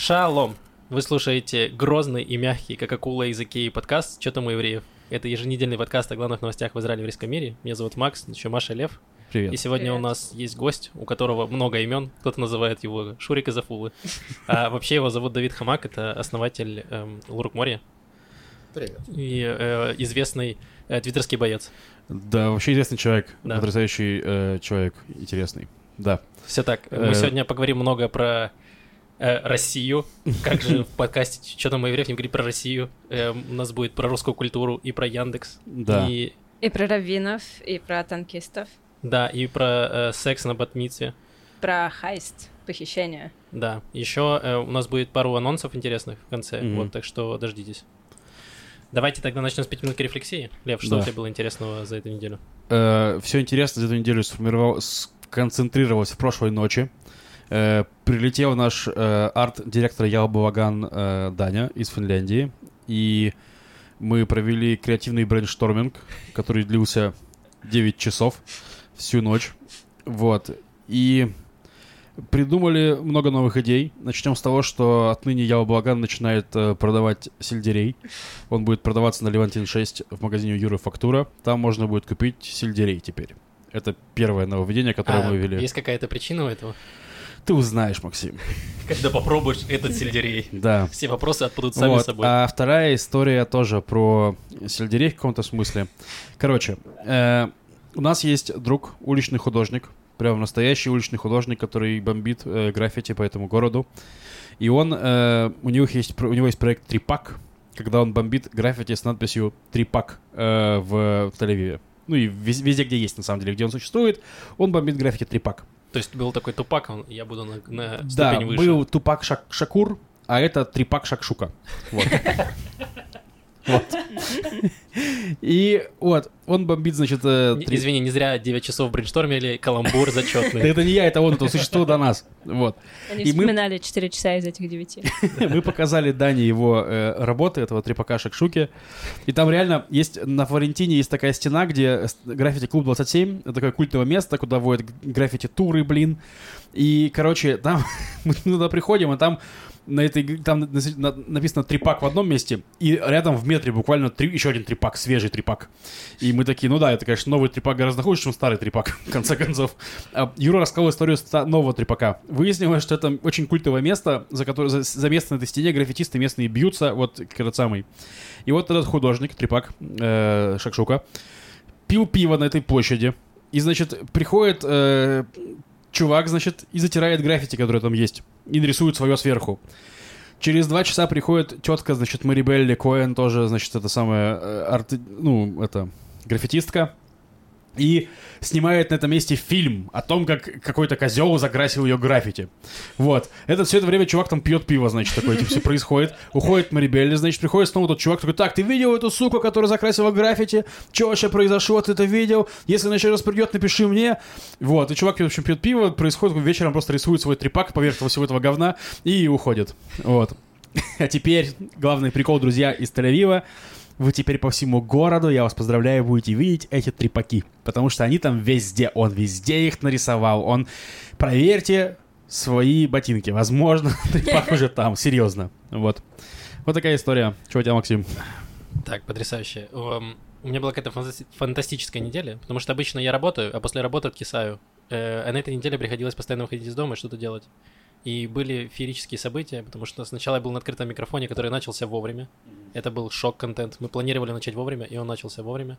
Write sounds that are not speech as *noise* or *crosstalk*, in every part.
Шалом! Вы слушаете грозный и мягкий, как акула из Икеи подкаст «Чё там у евреев?». Это еженедельный подкаст о главных новостях в Израиле и еврейском мире. Меня зовут Макс, еще Маша Лев. Привет. И сегодня Привет. у нас есть гость, у которого много имен. Кто-то называет его Шурик из Афулы. А вообще его зовут Давид Хамак, это основатель эм, Лурук Моря Привет. и э, известный э, твиттерский боец. Да, вообще известный человек, Да. потрясающий э, человек, интересный. Да. Все так. Э. Мы сегодня поговорим много про э, Россию. Как же в подкасте «Чё там евреев?» не говорить про Россию. Эм, у нас будет про русскую культуру и про Яндекс. Да. И, И про раввинов, и про танкистов, да, и про э, секс на батмите. про хайст, похищение. Да. Еще э, у нас будет пару анонсов интересных в конце. Вот, так что дождитесь. Давайте тогда начнем с пятиминутки рефлексии. Лев, что Да. у тебя было интересного за эту неделю? все интересно за эту неделю сформировал, сконцентрировалось в прошлой ночи. Э, прилетел наш э, арт-директор Ялла Балаган э, Даня из Финляндии. И мы провели креативный брейншторминг, который длился 9 часов всю ночь. Вот. И придумали много новых идей. Начнем с того, что отныне Ялла Балаган начинает э, продавать сельдерей. Он будет продаваться на Левантин 6 в магазине Юры Фактура. Там можно будет купить сельдерей теперь. Это первое нововведение, которое А, мы ввели. Есть какая-то причина у этого? Ты узнаешь, Максим. Когда попробуешь этот сельдерей. Да. Все вопросы отпадут сами Вот. собой. А вторая история тоже про сельдерей в каком-то смысле. Короче, э, у нас есть друг, уличный художник, прям настоящий уличный художник, который бомбит э, граффити по этому городу. И он, э, у, него есть, у него есть проект Трипак, когда он бомбит граффити с надписью Трипак э, в, в Тель-Авиве. Ну и вез- везде, где есть, на самом деле, где он существует, он бомбит граффити Трипак. То есть был такой тупак, он- я буду на, на Да, ступень выше. был Тупак Шак- Шакур, а это Трипак Шакшука. Вот. *laughs* Вот. И вот, он бомбит, значит... э, Не- три- Извини, не зря 9 часов брейнштормили, каламбур *laughs* Да зачетный. это не я, это он, это существо до нас. Вот. Они И вспоминали 4 часа из этих 9. *laughs* Мы показали Дане его э, работы, этого трипака Шакшуки. И там реально есть, на Флорентине есть такая стена, где с- граффити клуб 27, это такое культовое место, куда водят граффити-туры, блин. И, короче, там *laughs* мы туда приходим, а там на этой, там на- на- написано трипак в одном месте, и рядом в метре буквально три, еще один трипак, свежий трипак. И мы такие, ну да, это, конечно, новый трипак гораздо хуже, чем старый трипак, *laughs* в конце концов. А Юра рассказал историю нового трипака. Выяснилось, что это очень культовое место, за, которое, за, за место на этой стене граффитисты местные бьются, вот как этот самый. И вот этот художник, трипак, э, Шакшука, пил пиво на этой площади. И, значит, приходит э, чувак, значит, и затирает граффити, которое там есть, и нарисует свое сверху. Через два часа приходит тетка, значит, Марибелли Коэн, тоже, значит, это самая э, арт... ну, это, граффитистка, и снимает на этом месте фильм о том, как какой-то козел закрасил ее граффити. Вот. Это все это время чувак там пьет пиво, значит, такое, типа, все происходит. Уходит Марибелли, значит, приходит снова тот чувак, такой, так, ты видел эту суку, которая закрасила граффити? Что вообще произошло? Ты это видел? Если она еще раз придет, напиши мне. Вот. И чувак, в общем, пьет пиво, происходит, вечером просто рисует свой трипак поверх всего этого говна и уходит. Вот. *laughs* А теперь главный прикол, друзья, из Тель-Авива. Вы теперь по всему городу, я вас поздравляю, будете видеть эти трипаки. Потому что они там везде. Он везде их нарисовал. Он... Проверьте свои ботинки. Возможно, *laughs* трипак уже там. Серьезно. Вот. Вот такая история. Чего у тебя, Максим? Так, потрясающе. Эм, У меня была какая-то фантасти- фантастическая неделя, потому что обычно я работаю, а после работы откисаю. Э, А на этой неделе приходилось постоянно выходить из дома и что-то делать. И были феерические события, потому что сначала я был на открытом микрофоне, который начался вовремя. Это был шок-контент. Мы планировали начать вовремя, и он начался вовремя.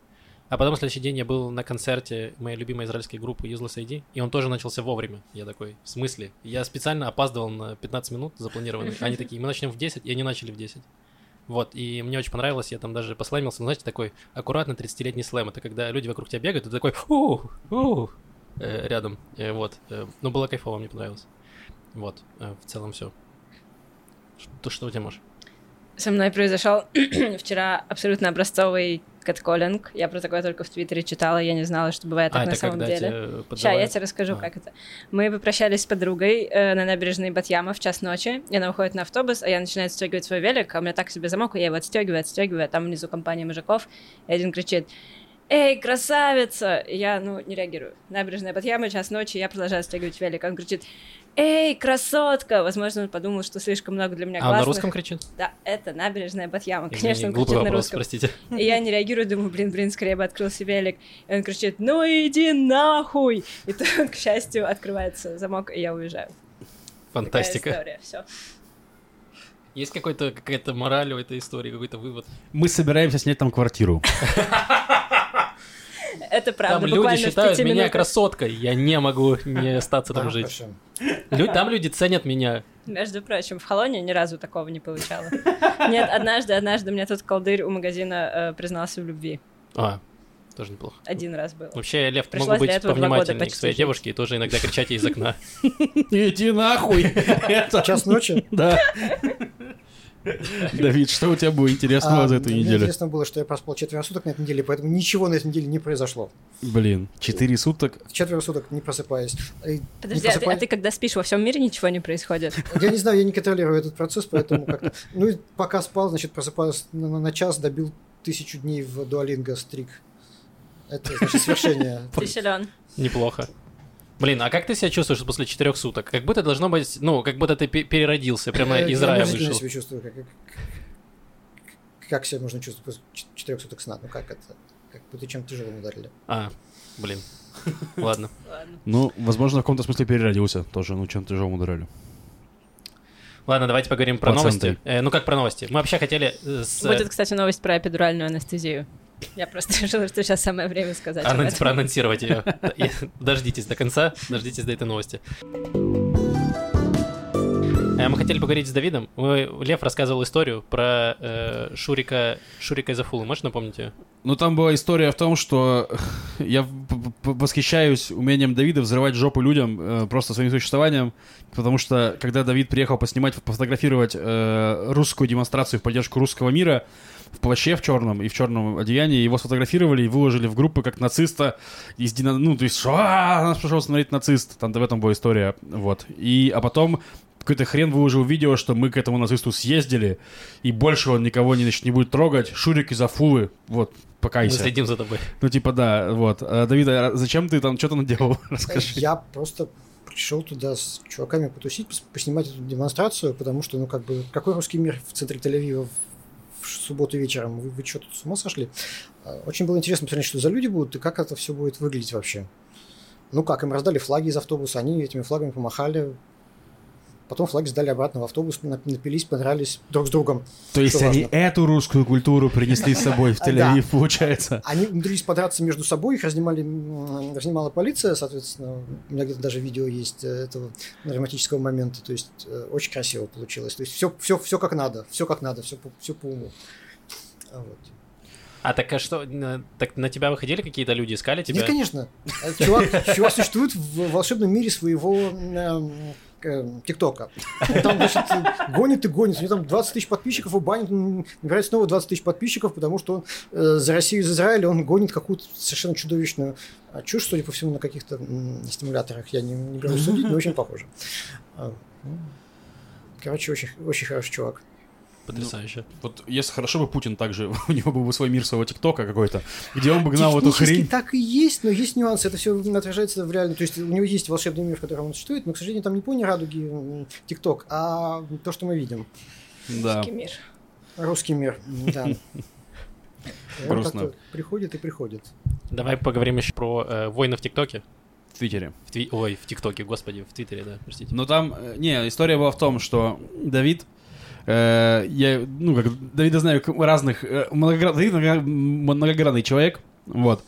А потом в следующий день я был на концерте моей любимой израильской группы Useless ID, и он тоже начался вовремя. Я такой, в смысле? Я специально опаздывал на 15 минут запланированный. Они такие, мы начнем в 10, и они начали в 10. Вот, и мне очень понравилось, я там даже посламился, ну, знаете, такой аккуратный 30-летний слэм. Это когда люди вокруг тебя бегают, и ты такой, у у э, рядом. Э, вот. Э, ну, было кайфово, мне понравилось. Вот, э, в целом все. Что, что у тебя, Маш? Со мной произошел *clears throat* вчера абсолютно образцовый катколлинг. Я про такое только в Твиттере читала, я не знала, что бывает так а, на самом деле. Сейчас я тебе расскажу, А. как это. Мы попрощались с подругой э, на набережной Батьяма в час ночи, и она уходит на автобус, а я начинаю отстегивать свой велик, а у меня так себе замок, и я его отстегиваю, отстегиваю, а там внизу компания мужиков, и один кричит «Эй, красавица!» И я, ну, не реагирую. Набережная Батьяма, час ночи, я продолжаю стягивать велик. Он кричит эй, красотка! Возможно, он подумал, что слишком много для меня А он на классных. русском кричит? Да, это набережная Батьяма. Извини, Конечно, он кричит на вопрос, русском. простите. И я не реагирую, думаю, блин, блин, скорее бы открыл себе велик. И он кричит, ну иди нахуй! И тут, к счастью, открывается замок, и я уезжаю. Фантастика. Такая история, все. Есть какой-то, какая-то мораль у этой истории, какой-то вывод? Мы собираемся снять там квартиру. *laughs* *laughs* Это правда, там люди считают меня красоткой, я не могу не остаться там жить. Там люди ценят меня. Между прочим, в Холоне ни разу такого не получала. Нет, однажды, однажды мне тут колдырь у магазина э, признался в любви. А, тоже неплохо. Один раз был. Вообще, Лев, Пришлось могу быть повнимательнее к своей жить. девушке и тоже иногда кричать ей из окна. *laughs* Иди нахуй! *laughs* Час ночи. Да. Давид, что у тебя было интересного А, за эту мне неделю? интересно было, что я проспал четверо суток на этой неделе, поэтому ничего на этой неделе не произошло. Блин, четыре суток. Четверо суток не просыпаясь. Подожди, не а ты, а просыпаясь- ты когда спишь, во всем мире ничего не происходит? Я не знаю, я не контролирую этот процесс, поэтому как-то... Ну и пока спал, значит, просыпаюсь на, на- на час, добил тысячу дней в дуалинго стрик. Это, значит, свершение. Ты силен. Неплохо. Блин, а как ты себя чувствуешь после четырех суток? Как будто должно быть, ну, как будто ты пе- переродился, прямо из я рая вышел. себя чувствую. Как, как, как себя можно чувствовать после четырех суток сна? Ну как это? Как будто чем тяжелым ударили. А, блин. Ладно. Ладно. Ну, возможно, в каком-то смысле переродился тоже, ну, чем тяжелым ударили. Ладно, давайте поговорим про новости. Э, ну как про новости? Мы вообще хотели э, с... Будет, кстати, новость про эпидуральную анестезию. Я просто *laughs* решила, что сейчас самое время сказать об анонс- этом. проанонсировать ее. *laughs* Дождитесь до конца, дождитесь до этой новости. Э, Мы хотели поговорить с Давидом. Лев рассказывал историю про э, Шурика, Шурика из Афулы. Можешь напомнить ее? Ну, там была история в том, что я восхищаюсь умением Давида взрывать жопу людям э, просто своим существованием, потому что, когда Давид приехал поснимать, пофотографировать э, русскую демонстрацию в поддержку русского мира, в плаще в черном и в черном одеянии, его сфотографировали и выложили в группы как нациста из Дина- ну, то есть, что «А, нас пришел смотреть нацист, там в этом была история, вот. И, а потом какой-то хрен выложил видео, что мы к этому нацисту съездили, и больше он никого не, значит, не будет трогать. Шурик из Афулы, вот, Мы покайся. следим за тобой. Ну, типа, да, вот. А, Давид, а зачем ты там, что ты наделал? *laughs* Расскажи. Я просто пришел туда с чуваками потусить, пос- поснимать эту демонстрацию, потому что, ну, как бы, какой русский мир в центре Тель-Авива в субботу вечером? Вы, вы что, тут с ума сошли? А, Очень было интересно посмотреть, что за люди будут и как это все будет выглядеть вообще. Ну как, им раздали флаги из автобуса, они этими флагами помахали, потом флаги сдали обратно в автобус, нап- напились, понравились друг с другом. То есть они важно. эту русскую культуру принесли с собой в. *laughs* Тель-Авив, получается? Они умудрились подраться между собой, их разнимали, разнимала полиция, соответственно, у меня где-то даже видео есть э, этого драматического момента, то есть э, очень красиво получилось. То есть все, все, все как надо, все как надо, все по, все по уму. А Вот. А так а что, на- так на тебя выходили какие-то люди, искали тебя? Нет, конечно. Э, Чувак, чувак существует в волшебном мире своего ТикТока. Он там, значит, гонит и гонит. У него там 20 тысяч подписчиков, и банит, набирает снова 20 тысяч подписчиков, потому что он э, за Россию, из Израиля он гонит какую-то совершенно чудовищную а, чушь, судя по всему, на каких-то стимуляторах. Я не, не берусь судить, но очень похоже. А, ну, Короче, очень, очень хороший чувак. Потрясающе. Вот если хорошо бы Путин также, *laughs* у него был бы свой мир своего ТикТока какой-то, где он бы гнал эту хрень. так и есть, но есть нюансы. Это все отражается в реальном. То есть у него есть волшебный мир, в котором он существует, но, к сожалению, там не пони радуги ТикТок, а то, что мы видим. Да. Русский мир. Русский мир. Да. *laughs* Грустно. Приходит и приходит. Давай поговорим еще про э, войны в ТикТоке. В Твиттере. В тви- Ой, в ТикТоке, господи, в Твиттере, да, простите. Но там, э, не, история была в том, что Давид, э, я, ну, как Давида знаю разных, э, многоград- Давид много- многогранный человек, вот.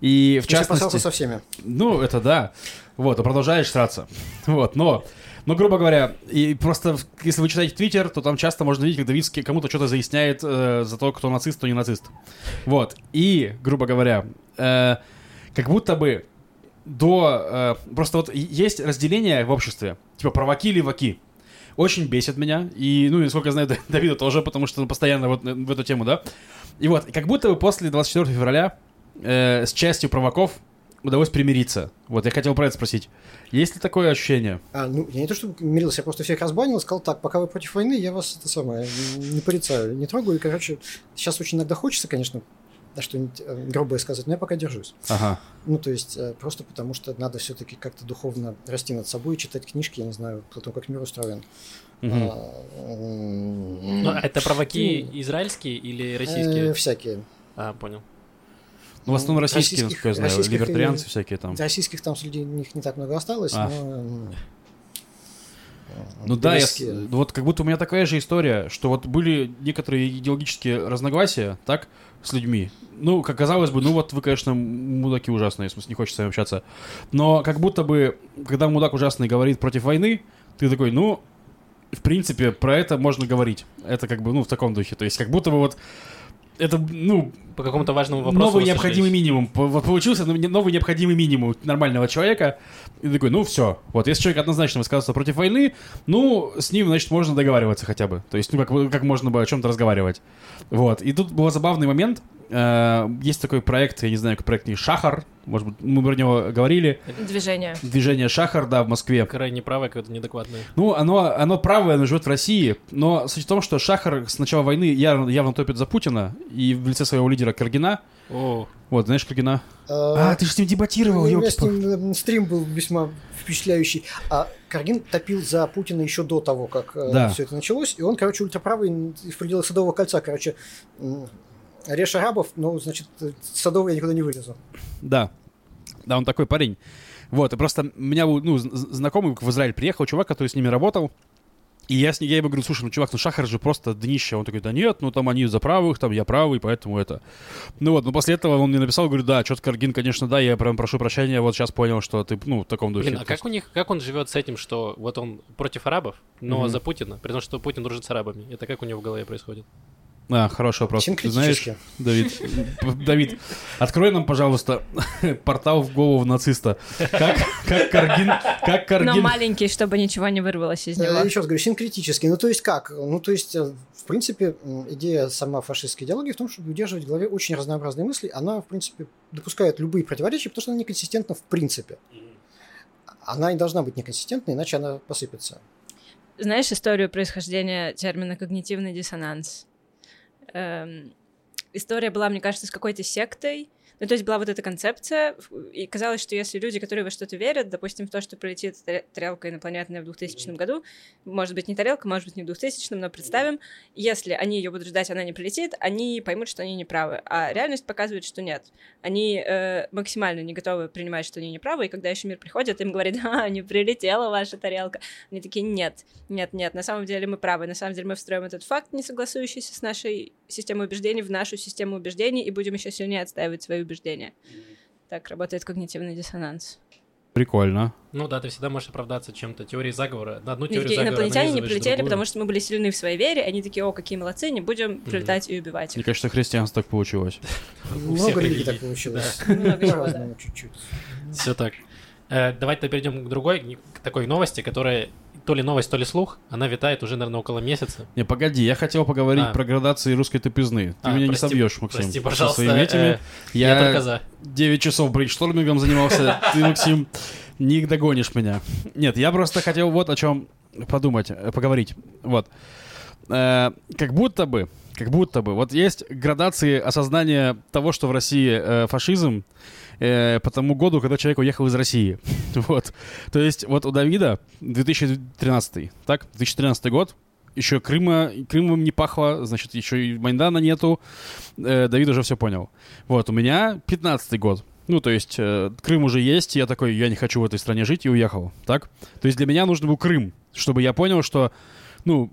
И в Если частности... со всеми. Ну, это да. Вот, продолжаешь сраться. *laughs* Вот, но... Но, грубо говоря, и просто если вы читаете Твиттер, то там часто можно видеть, как Давид с ки- кому-то что-то заясняет э, за то, кто нацист, кто не нацист. Вот. И, грубо говоря, э, как будто бы до... э, просто вот есть разделение в обществе, типа праваки леваки. Очень бесит меня. И, ну, насколько я знаю, *laughs* Да- Давида тоже, потому что он постоянно вот э, в эту тему, да. И вот, как будто бы после 24 февраля э, с частью праваков удалось примириться. Вот, я хотел про это спросить. Есть ли такое ощущение? А, ну, я не то чтобы мирился, я просто всех разбанил, сказал так, пока вы против войны, я вас это самое не порицаю, не трогаю. И, короче, сейчас очень иногда хочется, конечно, да, что-нибудь э, грубое сказать, но я пока держусь. Ага. Ну, то есть, э, просто потому что надо все-таки как-то духовно расти над собой, читать книжки, я не знаю, про то, как мир устроен. Ну, это праваки ну, израильские или э, российские? Всякие. А, понял. Ну, в основном российские, Российских- насколько я знаю, российских и- либертарианцы всякие там. Российских там среди них не так много осталось, А. но... Ну да, я, близкие. вот как будто у меня такая же история, что вот были некоторые идеологические разногласия, так, с людьми. Ну, как казалось бы, ну вот вы, конечно, мудаки ужасные, в смысле, не хочется с вами общаться. Но как будто бы, когда мудак ужасный говорит против войны, ты такой, ну, в принципе, про это можно говорить. Это как бы, ну, в таком духе. То есть, как будто бы вот это, ну, По какому-то важному вопросу новый вы необходимый минимум. Вот получился новый необходимый минимум нормального человека. И такой, ну все. Вот если человек однозначно высказывается против войны, ну, с ним, значит, можно договариваться хотя бы. То есть, ну, как, как можно бы о чем-то разговаривать. Вот. И тут был забавный момент. Э, Есть такой проект, я не знаю, как проект не Шахар. Может быть, мы про него говорили. Движение. Движение Шахар, да, в Москве. Крайне правое, какое-то неадекватное. Ну, оно, оно правое, оно живет в России, но суть в том, что Шахар с начала войны явно, явно топит за Путина, и в лице своего лидера Каргина, О, вот, знаешь Каргина? А, А, ты же с ним дебатировал, У меня ёлки с ним э, стрим был весьма впечатляющий. А Каргин топил за Путина еще до того, как Да. все это началось. И он, короче, ультраправый в пределах Садового кольца, короче, м, режь арабов, ну, значит, с Садового я никуда не вылезу. Да. Да, он такой парень. Вот, и просто у меня был, ну, знакомый в Израиль приехал чувак, который с ними работал. И я, с ним, я ему говорю, слушай, ну, чувак, ну, Шахар же просто днище. Он такой, да нет, ну, там они за правых, там я правый, поэтому это... Ну вот, но после этого он мне написал, говорю, да, что-то Каргин, конечно, да, я прям прошу прощения, вот сейчас понял, что ты, ну, в таком духе. блин, а как у них, как он живет с этим, что вот он против арабов, но Мгм. за Путина, при том, что Путин дружит с арабами? Это как у него в голове происходит? А, хороший вопрос. Ты знаешь. Давид, Давид, открой нам, пожалуйста, портал в голову нациста. Как, как Каргин, как Но Каргин... маленький, чтобы ничего не вырвалось из него. Еще раз говорю, синкретически. Ну, то есть как? Ну, то есть, э, в принципе, идея сама фашистской идеологии в том, чтобы удерживать в голове очень разнообразные мысли. Она, в принципе, допускает любые противоречия, потому что она неконсистентна в принципе. Она не должна быть неконсистентной, иначе она посыпется. Знаешь историю происхождения термина когнитивный диссонанс? Эм, история была, мне кажется, с какой-то сектой. Ну, то есть была вот эта концепция, и казалось, что если люди, которые во что-то верят, допустим, в то, что пролетит тарелка инопланетная в 2000 году, может быть, не тарелка, может быть, не в 2000, но представим, если они ее будут ждать, она не прилетит, они поймут, что они неправы. А реальность показывает, что нет. Они э, максимально не готовы принимать, что они неправы, и когда еще мир приходит, им говорит, а, не прилетела ваша тарелка. Они такие, нет, нет, нет, на самом деле мы правы, на самом деле мы встроим этот факт, не согласующийся с нашей системой убеждений, в нашу систему убеждений, и будем еще сильнее отстаивать свои убеждения. Так работает когнитивный диссонанс. Прикольно. Ну да, ты всегда можешь оправдаться чем-то. Теорией заговора. На одну теорию такие, заговора инопланетяне не прилетели, другую. потому что мы были сильны в своей вере, они такие, о, какие молодцы, не будем прилетать и убивать Мне их. кажется, христианство так получилось. *laughs* У Много религий. так получилось. *laughs* Много чуть-чуть. Все так. Э, давайте перейдем к другой, к такой новости, которая то ли новость, то ли слух. Она витает уже, наверное, около месяца. Не, погоди, я хотел поговорить А. про градации русской тупизны. Ты А, меня не прости- собьешь, Максим. Прости, со пожалуйста. своими этими. э, я... Я, только за. 9 часов брейнштормингом занимался. *laughs* Ты, Максим, не догонишь меня. Нет, я просто хотел вот о чем подумать, э, поговорить. Вот. Э, как будто бы, как будто бы, вот есть градации осознания того, что в России э, фашизм э, по тому году, когда человек уехал из России. *laughs* Вот. То есть вот у Давида 2013, так? 2013 год, еще Крыма, Крымом не пахло, значит, еще и Майдана нету. Э, Давид уже все понял. Вот, у меня 15 год. Ну, то есть, э, Крым уже есть, я такой, я не хочу в этой стране жить, и уехал, так? То есть, для меня нужен был Крым, чтобы я понял, что, ну,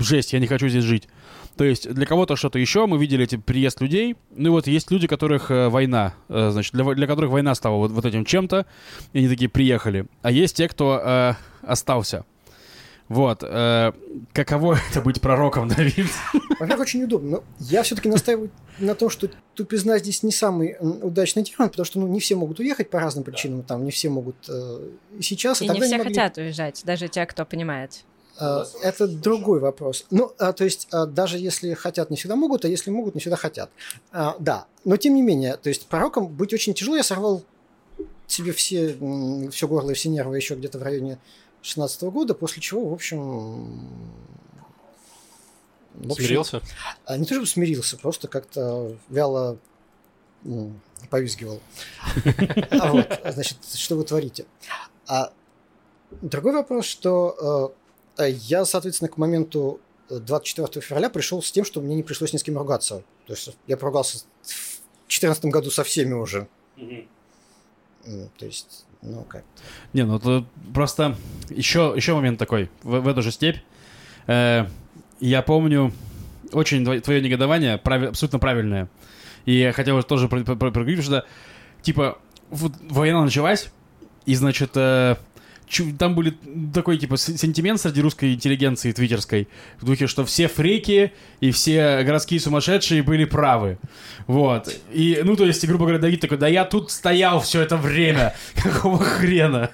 жесть, я не хочу здесь жить. То есть, для кого-то что-то еще, мы видели эти приезд людей, ну, и вот есть люди, которых э, война, э, значит, для, для которых война стала вот, вот этим чем-то, и они такие приехали. А есть те, кто э, остался. Вот. э, каково *laughs* это быть пророком, Давид? Во-первых, очень удобно. Но я все-таки настаиваю на том, что тупизна здесь не самый удачный термин, потому что ну, не все могут уехать по разным причинам. Там не все могут э, и сейчас. И тогда не все могли. хотят уезжать, даже те, кто понимает. Э, Это другой вопрос. Ну, а, то есть, а, даже если хотят, не всегда могут, а если могут, не всегда хотят. А, да, но тем не менее, то есть пророком быть очень тяжело. Я сорвал себе все, все горло и все нервы еще где-то в районе 16 года, после чего, в общем... в общем, Смирился? Не то чтобы смирился, просто как-то вяло м, повизгивал. *laughs* Вот, значит, что вы творите? А другой вопрос, что э, я, соответственно, к моменту 24 февраля пришел с тем, что мне не пришлось ни с кем ругаться. То есть я поругался в 2014 году со всеми уже. То есть, ну как Не, ну это просто еще, еще момент такой, в, в эту же степь. Э, я помню очень тво- твое негодование, прави- абсолютно правильное. И я хотел тоже про- про- про- проговорить, что, типа, вот война началась, и, значит, э, там были такой, типа, сентимент среди русской интеллигенции твиттерской, в духе, что все фрики и все городские сумасшедшие были правы. Вот. И, ну, то есть, грубо говоря, Давид такой, да я тут стоял все это время. *laughs* Какого хрена?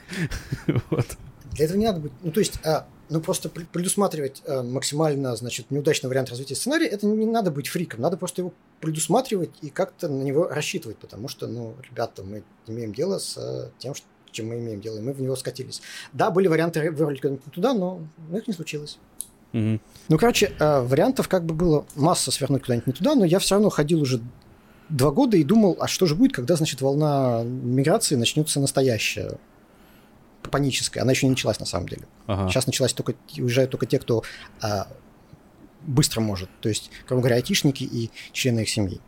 *laughs* Вот. Для этого не надо быть, ну то есть, а, ну просто пр- предусматривать а, максимально, значит, неудачный вариант развития сценария, это не надо быть фриком, надо просто его предусматривать и как-то на него рассчитывать, потому что, ну, ребята, мы имеем дело с а, тем, что- чем мы имеем дело, и мы в него скатились. Да, были варианты вырулить куда-нибудь туда, но ну, это не случилось. Мгм. Ну, короче, а, вариантов как бы было масса свернуть куда-нибудь не туда, но я все равно ходил уже два года и думал, а что же будет, когда, значит, волна миграции начнется настоящая, паническая. Она еще не началась на самом деле. Ага. Сейчас началась только, уезжают только те, кто а, быстро может. То есть, грубо говоря, айтишники и члены их семьи.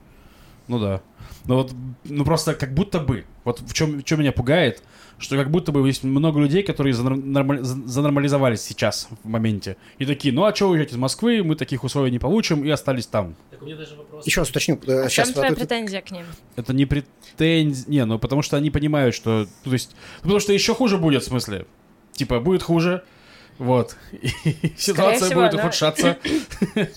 Ну да. Ну вот, ну просто как будто бы. Вот в чем, в чем меня пугает, что как будто бы есть много людей, которые занор- нормали- за- занормализовались сейчас в моменте. И такие, ну а что уезжать из Москвы, мы таких условий не получим, и остались там. Так у меня даже вопрос. Еще раз уточню. э, А в сейчас чем твоя вот это- претензия к ним? Это не претензия. Не, ну потому что они понимают, что. ну, то есть. ну, потому что еще хуже будет, в смысле. Типа, будет хуже. Вот. И *laughs* ситуация всего, будет *coughs* да. ухудшаться.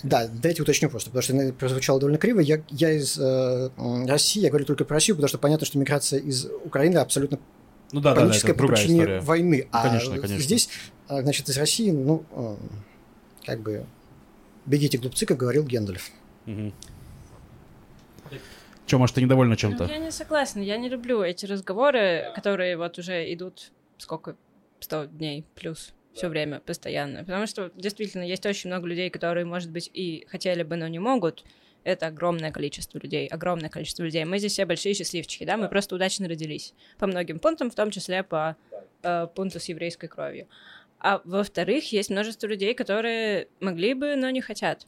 Да, дайте уточню просто, потому что это прозвучало довольно криво. Я, я из э, России, я говорю только про Россию, потому что понятно, что миграция из Украины абсолютно Ну да, да, да, паническая это по другая причине история. войны. А Конечно, конечно. здесь, а, значит, из России, ну, э, как бы, бегите, глупцы, как говорил Гендальф. Че, может, ты недовольна Ну, чем-то? я не согласна, я не люблю эти разговоры, которые вот уже идут сколько? 100 дней плюс все время, постоянно. Потому что действительно есть очень много людей, которые, может быть, и хотели бы, но не могут. Это огромное количество людей, огромное количество людей. Мы здесь все большие счастливчики, да, мы просто удачно родились. По многим пунктам, в том числе по э, пункту с еврейской кровью. А во-вторых, есть множество людей, которые могли бы, но не хотят.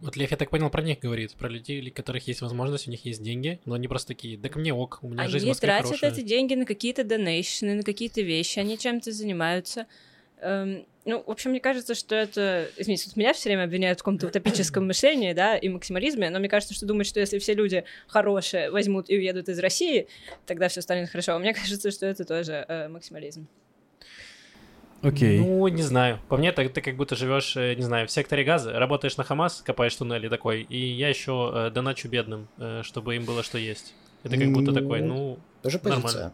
Вот Лев, я так понял, про них говорит. Про людей, у которых есть возможность, у них есть деньги, но они просто такие, да ко мне ок, у меня жизнь в Они Москве тратят хорошая. эти деньги на какие-то донейшны, на какие-то вещи, они чем-то занимаются. Эм, ну, в общем, мне кажется, что это... Извините, тут меня все время обвиняют в каком-то утопическом мышлении, да, и максимализме, но мне кажется, что думать, что если все люди хорошие возьмут и уедут из России, тогда все станет хорошо. Мне *laughs* кажется, что это тоже э, максимализм. Окей. Ну, не знаю. По мне, ты, ты как будто живешь, э, не знаю, в секторе газа, работаешь на Хамас, копаешь туннели такой, и я еще э, доначу бедным, э, чтобы им было что есть. Это как будто Ну, такой, ну... Тоже Нормально. позиция.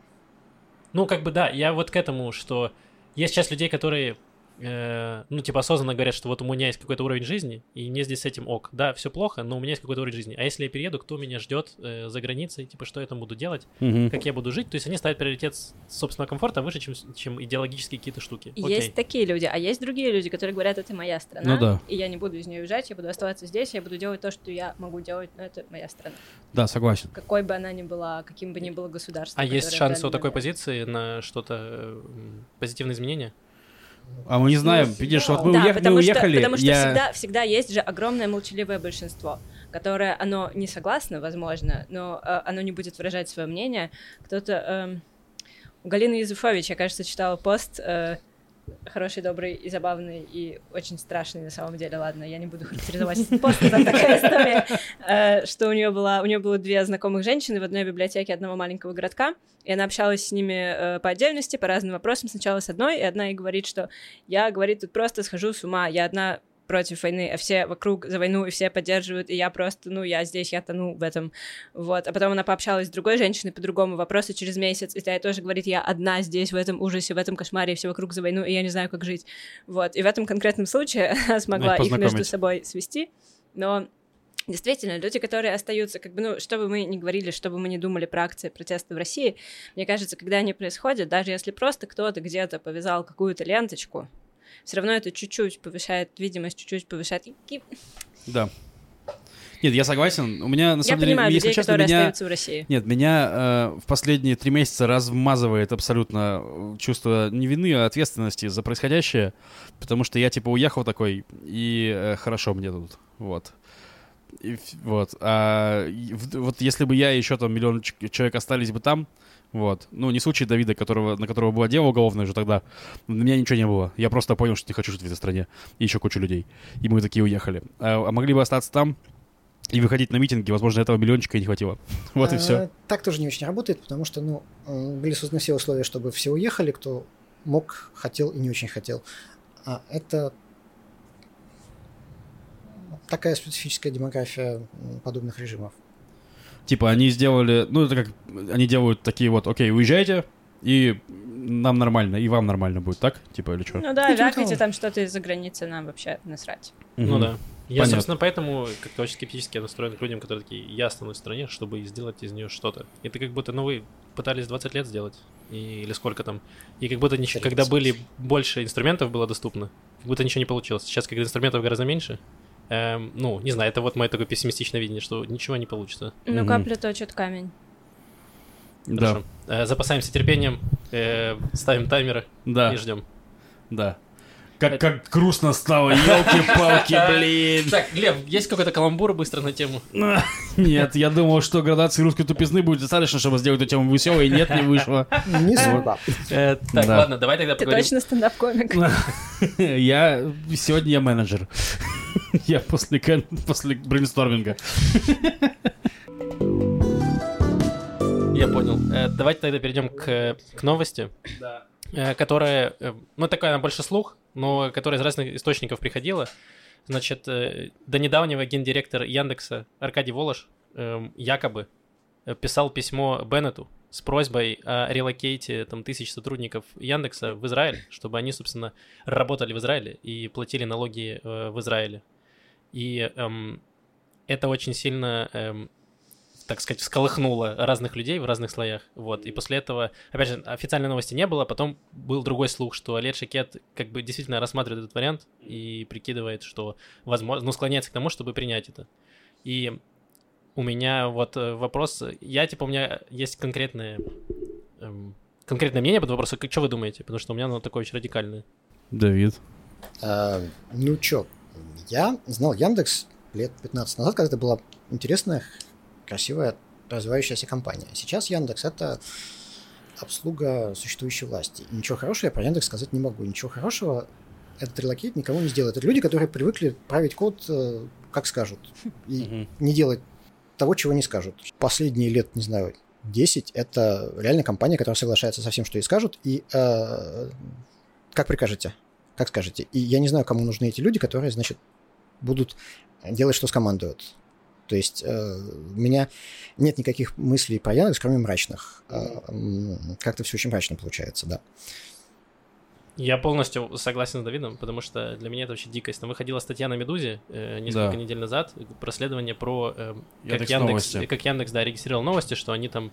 Ну, как бы да, я вот к этому, что есть часть людей, которые, э, ну, типа, осознанно говорят, что вот у меня есть какой-то уровень жизни, и мне здесь с этим ок. Да, все плохо, но у меня есть какой-то уровень жизни. А если я перееду, кто меня ждет э, за границей, типа, что я там буду делать, Мгм. как я буду жить? То есть они ставят приоритет собственного комфорта выше, чем, чем идеологические какие-то штуки. Окей. Есть такие люди, а есть другие люди, которые говорят, это моя страна, Ну да. и я не буду из нее уезжать, я буду оставаться здесь, я буду делать то, что я могу делать, но это моя страна. Да, согласен. Какой бы она ни была, каким бы ни было государство. А есть шанс у такой позиции на что-то э, позитивное изменение? А мы не знаем, видишь, вот мы, да, уех- мы потому что, уехали, потому что я... всегда, всегда есть же огромное молчаливое большинство, которое, оно не согласно, возможно, но э, оно не будет выражать свое мнение. Кто-то... эм, у Галины Юзефович, я, кажется, читала пост э, хороший, добрый и забавный, и очень страшный на самом деле. Ладно, я не буду характеризовать *laughs* там такая история, э, что у нее была, у нее было две знакомых женщины в одной библиотеке одного маленького городка, и она общалась с ними э, по отдельности, по разным вопросам. Сначала с одной, и одна ей говорит, что я, говорит, тут просто схожу с ума, я одна против войны, а все вокруг за войну, и все поддерживают, и я просто, ну, я здесь, я тону в этом, вот. А потом она пообщалась с другой женщиной по другому вопросу через месяц, и та тоже говорит, я одна здесь, в этом ужасе, в этом кошмаре, и все вокруг за войну, и я не знаю, как жить, вот. И в этом конкретном случае *laughs* она смогла их между собой свести, но Действительно, люди, которые остаются, как бы, ну, что бы мы ни говорили, что бы мы ни думали про акции протеста в России, мне кажется, когда они происходят, даже если просто кто-то где-то повязал какую-то ленточку, все равно это чуть-чуть повышает видимость, чуть-чуть повышает... Да. Нет, я согласен. У меня, на Я самом деле, понимаю если людей, честно, которые меня... остаются в России. Нет, меня э, в последние три месяца размазывает абсолютно э, чувство не вины, а ответственности за происходящее, потому что я, типа, уехал такой, и э, хорошо мне тут, вот. И вот. А вот если бы я и еще там миллион человек остались бы там, вот. Ну, не случай Давида, которого, на которого было дело уголовное уже тогда. На меня ничего не было. Я просто понял, что не хочу жить в этой стране. И еще кучу людей. И мы такие уехали. А, а могли бы остаться там и выходить на митинги. Возможно, этого миллиончика и не хватило. *laughs* Вот и А, все. Так тоже не очень работает, потому что, ну, были созданы все условия, чтобы все уехали, кто мог, хотел и не очень хотел. А это такая специфическая демография подобных режимов. Типа они сделали, ну это как, они делают такие вот, окей, уезжайте, и нам нормально, и вам нормально будет, так? Типа или что? Ну да, вякайте там что-то из-за границы, нам вообще насрать. Ну да. Я, Понятно. собственно, поэтому как-то очень скептически настроен к людям, которые такие, я останусь в стране, чтобы сделать из нее что-то. Это как будто, ну, вы пытались 20 лет сделать, и, или сколько там, и как будто ничего, когда были больше инструментов было доступно, как будто ничего не получилось. Сейчас, когда инструментов гораздо меньше, эм, ну, не знаю, это вот мое такое пессимистичное видение, что ничего не получится. Ну, капля точит камень. Да, Хорошо. Э, запасаемся терпением, э, ставим таймеры да, и ждем. да. Как, как грустно стало, елки-палки, *laughs* блин. Так, Глеб, есть какой-то каламбур быстро на тему? *laughs* Нет, я думал, что градации русской тупизны будет достаточно, чтобы сделать эту тему веселой, нет, не вышло. Не судьба. Э, так, Да. ладно, давай тогда Ты поговорим. точно стендап-комик. *laughs* Я сегодня я менеджер. *laughs* Я после, после брейнсторминга. Я понял. Э, давайте тогда перейдем к, к новости, э, которая, э, ну, такая она больше слух, но которая из разных источников приходила. Значит, до недавнего гендиректор Яндекса Аркадий Волош эм, якобы писал письмо Беннету с просьбой о релокейте там, тысяч сотрудников Яндекса в Израиль, чтобы они, собственно, работали в Израиле и платили налоги э, в Израиле. И эм, это очень сильно эм, так сказать, всколыхнуло разных людей в разных слоях. Вот. И после этого, опять же, официальной новости не было, потом был другой слух, что Олег Шакет как бы действительно рассматривает этот вариант и прикидывает, что возможно, ну, склоняется к тому, чтобы принять это. И у меня вот э, вопрос, я, типа, у меня есть конкретное, эм, конкретное мнение по этому вопросу, как, что вы думаете? Потому что у меня оно такое очень радикальное. Давид. А, ну чё, я знал Яндекс лет 15 назад, когда это была интересная, красивая, развивающаяся компания. Сейчас Яндекс это обслуга существующей власти. И ничего хорошего я про Яндекс сказать не могу. Ничего хорошего этот relocate никому не сделает. Это люди, которые привыкли править код э, как скажут. И не делать того, чего не скажут. Последние лет, не знаю, 10 это реально компания, которая соглашается со всем, что ей скажут, и э, как прикажете, как скажете. И я не знаю, кому нужны эти люди, которые, значит, будут делать, что скомандуют. То есть э, у меня нет никаких мыслей про Яндекс, кроме мрачных. Э, м, как-то все очень мрачно получается, да. Я полностью согласен с Давидом, потому что для меня это вообще дикость. Там выходила статья на Медузе э, несколько Да. недель назад, расследование про э, как Яндекс Яндекс, новости. как Яндекс, да, регистрировал новости, что они там,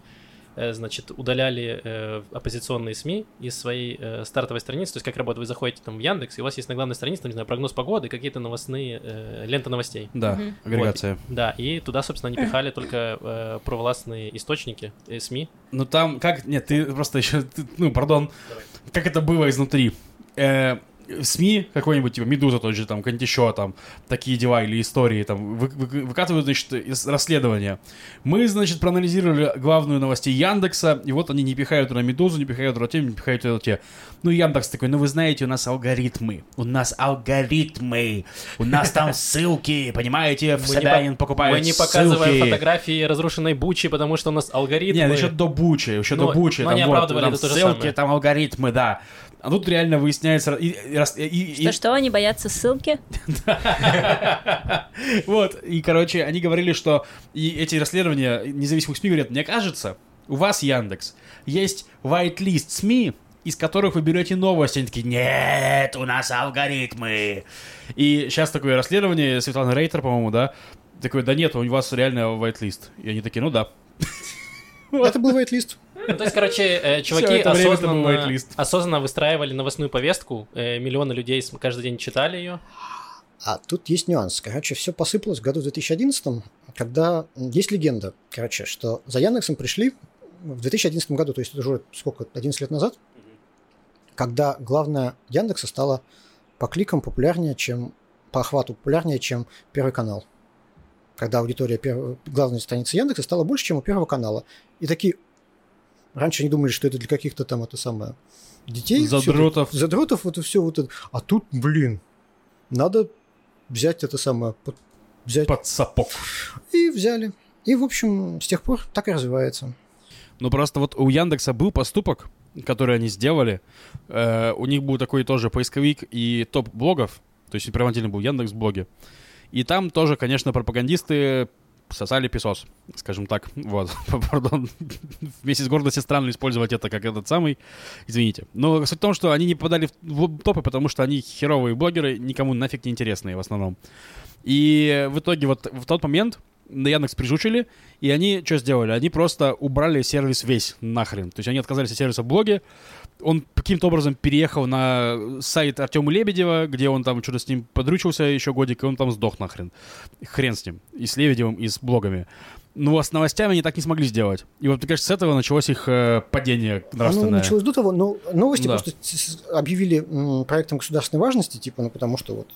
э, значит, удаляли э, оппозиционные СМИ из своей э, стартовой страницы. То есть как работает, вы заходите там в Яндекс, и у вас есть на главной странице, там, не знаю, прогноз погоды, какие-то новостные, э, лента новостей. Да, Мгм. агрегация. Да, и туда, собственно, они пихали только э, провластные источники, э, СМИ. Ну там, как, нет, ты просто еще, ты- ну, пардон, как это было изнутри. Э, СМИ, какой-нибудь, типа, Медуза тот же, там, еще, там, такие дела или истории, там, вы- вы- выкатывают, значит, из- расследования. Мы, значит, проанализировали главную новости Яндекса, и вот они не пихают туда Медузу, не пихают туда те, не пихают туда те. Ну, Яндекс такой, ну, вы знаете, у нас алгоритмы, у нас алгоритмы, у нас там *laughs* ссылки, понимаете, в Собянин по- покупает Мы не показываем фотографии разрушенной Бучи, потому что у нас алгоритмы. Нет, еще до Бучи, еще до Бучи. там, вот, там ссылки, там алгоритмы, да. А тут реально выясняется... И, и и- и- Что-что, они боятся ссылки? *laughs* Вот, и, короче, они говорили, что и эти расследования независимых СМИ говорят, мне кажется, у вас, Яндекс, есть whitelist СМИ, из которых вы берете новости. Они такие, нет, у нас алгоритмы. И сейчас такое расследование, Светлана Рейтер, по-моему, да, такой, да нет, у вас реально whitelist. И они такие, ну да. Это был вейтлист. Ну, то есть, короче, э, чуваки осознанно, осознанно выстраивали новостную повестку, э, миллионы людей каждый день читали ее. А тут есть нюанс. Короче, все посыпалось в году 2011, когда есть легенда, короче, что за Яндексом пришли в 2011 году, то есть это уже сколько, 11 лет назад, когда главное Яндекса стало по кликам популярнее, чем по охвату популярнее, чем Первый канал. Когда аудитория перв- главной страницы Яндекса стала больше, чем у Первого канала. И такие... Раньше они думали, что это для каких-то там, это самое, детей. всё это- Задротов. Задротов, вот и все вот это. А тут, блин, надо взять это самое, под- взять. Под сапог. И взяли. И, в общем, с тех пор так и развивается. Ну просто вот у Яндекса был поступок, который они сделали. Э, у них был такой тоже поисковик и топ блогов. То есть отдельно был Яндекс блоги. И там тоже, конечно, пропагандисты сосали песос, скажем так. Вот, *laughs* пардон. Вместе с гордостью странно использовать это как этот самый. Извините. Но суть в том, что они не попадали в топы, потому что они херовые блогеры, никому нафиг не интересные в основном. И в итоге вот в тот момент на Яндекс прижучили, и они что сделали? Они просто убрали сервис весь нахрен. То есть они отказались от сервиса в блоге. Он каким-то образом переехал на сайт Артема Лебедева, где он там что-то с ним подручился еще годик, и он там сдох нахрен. Хрен с ним. И с Лебедевым, и с блогами. Но с новостями они так не смогли сделать. И вот, мне кажется, с этого началось их э, падение Оно нравственное. началось до того, но новости Да. просто объявили проектом государственной важности, типа, ну потому что вот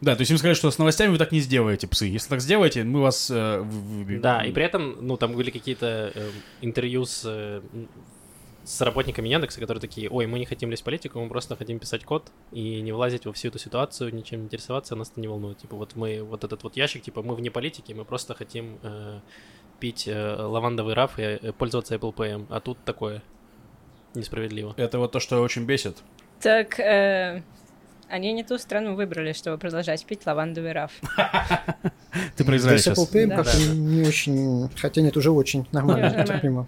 Да, то есть им сказали, что с новостями вы так не сделаете, псы. Если так сделаете, мы вас... э, в- Да, и при этом, ну, там были какие-то э, интервью с, э, с работниками Яндекса, которые такие, ой, мы не хотим лезть в политику, мы просто хотим писать код и не влазить во всю эту ситуацию, ничем не интересоваться, нас это не волнует. Типа, вот мы, вот этот вот ящик, типа, мы вне политики, мы просто хотим э, пить э, лавандовый раф и э, пользоваться Apple Pay, а тут такое несправедливо. Это вот то, что очень бесит. Так, э, они не ту страну выбрали, чтобы продолжать пить лавандовый раф. Ты про Израиль с сейчас. Apple Pay как-то не очень, хотя нет, уже очень нормально, терпимо.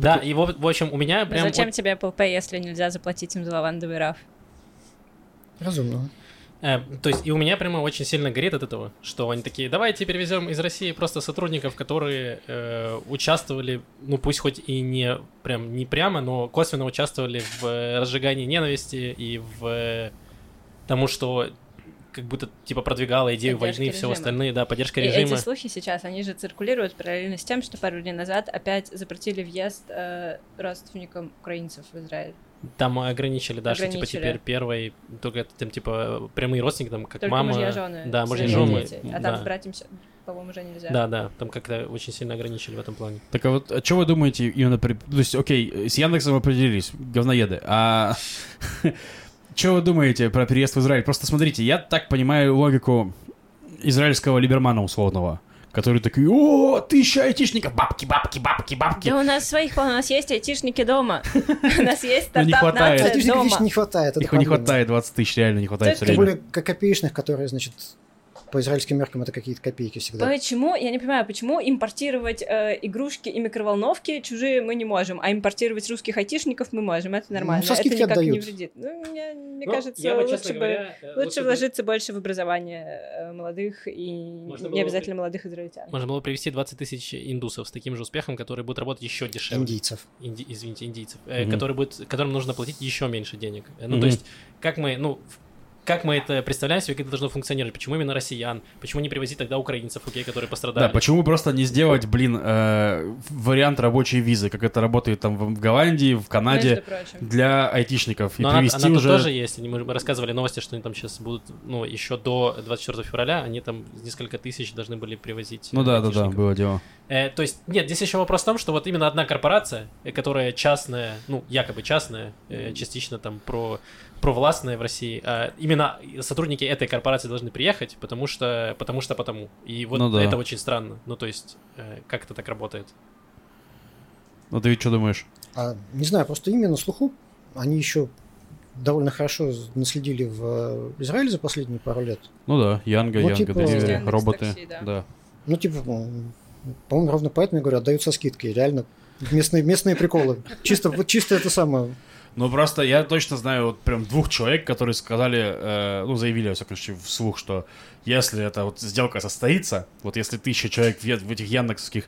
Да, и в, в общем, у меня Ну прям... Зачем вот- тебе Apple Pay, если нельзя заплатить им за лавандовый раф? Разумно. Э, то есть и у меня прямо очень сильно горит от этого, что они такие, давайте перевезем из России просто сотрудников, которые э, участвовали, ну пусть хоть и не прям не прямо, но косвенно участвовали в э, разжигании ненависти и в э, тому, что как будто типа продвигала идею Поддержки войны и все остальные, да, поддержка И режима. эти слухи сейчас, они же циркулируют параллельно с тем, что пару дней назад опять запретили въезд э, родственникам украинцев в Израиль. Там ограничили, да, что типа Ограничили. теперь первый, только там типа прямые родственники, там как Только мама. мужья, жены. Да, мужья, жены. дети. А там да. с братьям, с- по-моему, уже нельзя. Да, да, там как-то очень сильно ограничили в этом плане. Так а вот, что вы думаете именно при... То есть, окей, с Яндексом определились, говноеды, а... Что вы думаете про переезд в Израиль? Просто смотрите, я так понимаю логику израильского либермана условного, который такой, о, тысяча айтишников, бабки, бабки, бабки, бабки. Да у нас своих, у нас есть айтишники дома. *laughs* У нас есть Ну, не стартап хватает. нация Айтишников дома. не хватает. Их не хватает, 20 тысяч реально не хватает Тем более ко- копеечных, которые, значит, по израильским меркам это какие-то копейки всегда. Почему, я не понимаю, почему импортировать э, игрушки и микроволновки чужие мы не можем, а импортировать русских айтишников мы можем, это нормально, со это никак не отдают. вредит. Ну, мне, мне Ну, кажется, я бы, лучше честно бы... говоря, э, Лучше бы- вложиться больше в образование э, молодых и Можно не обязательно молодых израильтян. Можно было привести 20 тысяч индусов с таким же успехом, которые будут работать еще дешевле. Индийцев. Инди- извините, индийцев, э, Мгм. которые будут, которым нужно платить еще меньше денег. Э, Ну, Мгм. то есть, как мы, ну, в- как мы это представляем себе, как это должно функционировать? Почему именно россиян? Почему не привозить тогда украинцев, окей, которые пострадали? Да, почему просто не сделать, блин, э, вариант рабочей визы, как это работает там в Голландии, в Канаде, для айтишников, и Но она, привести она тут уже... тоже есть. Они- Мы рассказывали новости, что они там сейчас будут, ну, еще до 24 февраля, они там несколько тысяч должны были привозить. Ну да, да, да, было дело. Э, то есть, нет, здесь еще вопрос в том, что вот именно одна корпорация, э, которая частная, ну, якобы частная, э, частично там про, провластная в России, а именно сотрудники этой корпорации должны приехать, потому что, потому что потому. И вот Ну да. это очень странно. Ну, то есть, э, как это так работает? Ну ты ведь что думаешь? А, не знаю, просто именно слуху они еще довольно хорошо наследили в э, Израиле за последние пару лет. Ну да, Янга, Ну, Янга, типа- Яндекс роботы. Такси, да. да. Ну, типа, по-моему, ровно поэтому я говорю, отдают со скидкой. Реально, местные, местные приколы. Чисто, вот чисто это самое. Ну просто я точно знаю вот прям двух человек, которые сказали, э, ну заявили, во всяком случае, вслух, что если эта вот сделка состоится, вот если тысяча человек въед- в этих яндексовских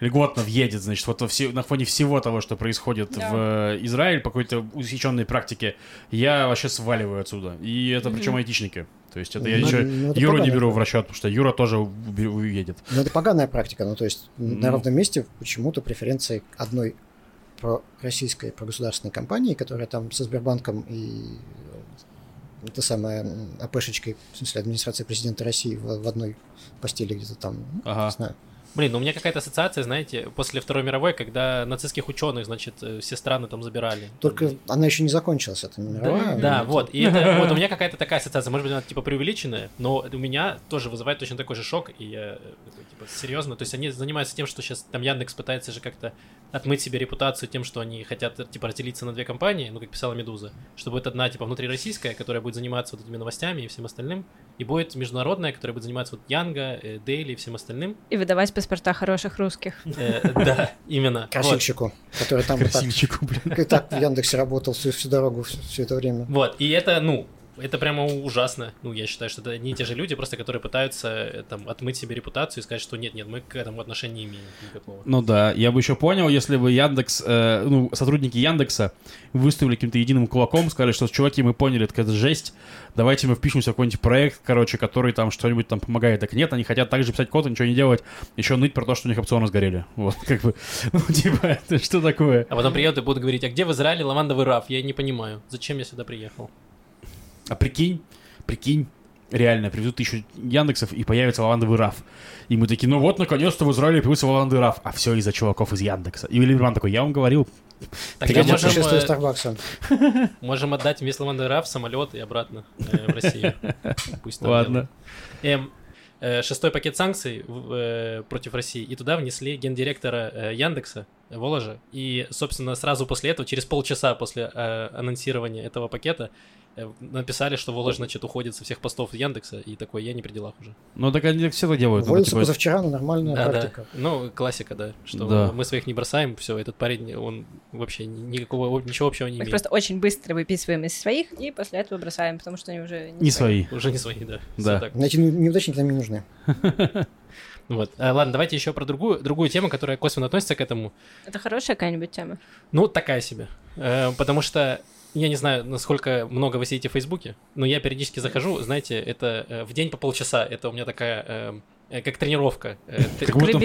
льготно въедет, значит, вот во все- на фоне всего того, что происходит Да. в э, Израиль по какой-то усеченной практике, я вообще сваливаю отсюда. И это Мгм. причем айтишники. То есть это я Ну, еще ну, это Юру не беру в расчет, потому что Юра тоже уедет. Ну, это поганая практика. Ну, то есть на Ну. ровном месте почему-то преференции одной про российской прогосударственной компании, которая там со Сбербанком и э, это самое м, АПшечкой, в смысле администрации президента России в, в одной постели где-то там, ну, Ага. не знаю. Блин, ну у меня какая-то ассоциация, знаете, после Второй мировой, когда нацистских ученых, значит, э, все страны там забирали. Только она еще не закончилась, это не Да, мировая. да, вот. И это, вот у меня какая-то такая ассоциация, может быть, она типа преувеличенная, но у меня тоже вызывает точно такой же шок, и я э, типа, серьезно, то есть они занимаются тем, что сейчас там Яндекс пытается же как-то отмыть себе репутацию тем, что они хотят, э, типа, разделиться на две компании, ну, как писала Медуза, что будет одна, типа, внутрироссийская, которая будет заниматься вот этими новостями и всем остальным, и будет международная, которая будет заниматься вот Янга, Дейли и всем остальным. И выдавать паспорта хороших русских. *laughs* Э, Да, именно. Красильщику, который там Красильчику, блин. и так в Яндексе работал всю, всю дорогу, всю это время. Вот, и это, ну, это прямо ужасно. Ну, я считаю, что это одни и те же люди, просто которые пытаются э, там отмыть себе репутацию и сказать, что нет-нет, мы к этому отношения не имеем никакого. Ну да, я бы еще понял, если бы Яндекс, э, ну, сотрудники Яндекса выставили каким-то единым кулаком, сказали, что, чуваки, мы поняли, это жесть, давайте мы впишемся в какой-нибудь проект, короче, который там что-нибудь там помогает. Так нет, они хотят также писать код и ничего не делать, еще ныть про то, что у них опционы сгорели. Вот, как бы, *laughs* ну, типа, это что такое? А потом приедут и будут говорить, а где в Израиле лавандовый раф? Я не понимаю, зачем я сюда приехал? А прикинь, прикинь, реально, приведут тысячу Яндексов и появится лавандовый раф. И мы такие, ну вот, наконец-то в Израиле появился лавандовый раф. А все из-за чуваков из Яндекса. И Либерман такой, я вам говорил. Тогда можем, путешествие э, Старбакса. *laughs* можем отдать вместо лавандовый раф самолет и обратно э, в Россию. Пусть там Ладно. Эм, э, шестой пакет санкций э, против России, и туда внесли гендиректора э, Яндекса Воложа. И, собственно, сразу после этого, через полчаса после э, анонсирования этого пакета, написали, что Волож, значит, уходит со всех постов Яндекса, и такой, я не при делах уже. Ну, так они все так делают. Ну, Уволился типа, позавчера, но нормальная Да, да. практика. Ну, классика, да. Что Да. мы своих не бросаем, все, этот парень, он вообще ни- никакого, ничего общего не Мы имеет. просто очень быстро выписываем из своих и после этого бросаем, потому что они уже Не свои. Уже не свои, да. Да. так. Эти неудачники нам не нужны. *laughs* Вот. А, ладно, давайте еще про другую, другую тему, которая косвенно относится к этому. Это хорошая какая-нибудь тема. Ну, такая себе. Э, потому что я не знаю, насколько много вы сидите в Фейсбуке, но я периодически захожу, знаете, это э, в день по полчаса. Это у меня такая, э, э, как тренировка. Э, Как будто-.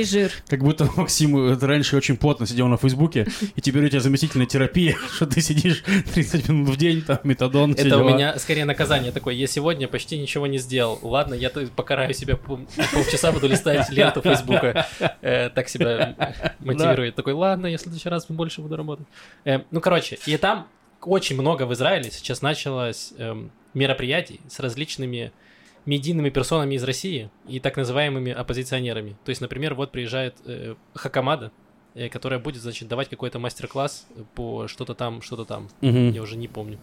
Как будто Максим раньше очень плотно сидел на Фейсбуке, и теперь у тебя заместительная терапия, *laughs* что ты сидишь 30 минут в день, там, метадон, Это у меня скорее наказание такое. Я сегодня почти ничего не сделал. Ладно, я покараю себя пол- полчаса, буду листать ленту Фейсбука. Так себя мотивирует. Такой, ладно, я в следующий раз больше буду работать. Ну, короче, и там очень много в Израиле сейчас началось эм, мероприятий с различными медийными персонами из России и так называемыми оппозиционерами. То есть, например, вот приезжает э, Хакамада, э, которая будет, значит, давать какой-то мастер-класс по что-то там, что-то там. Мгм. Я уже не помню.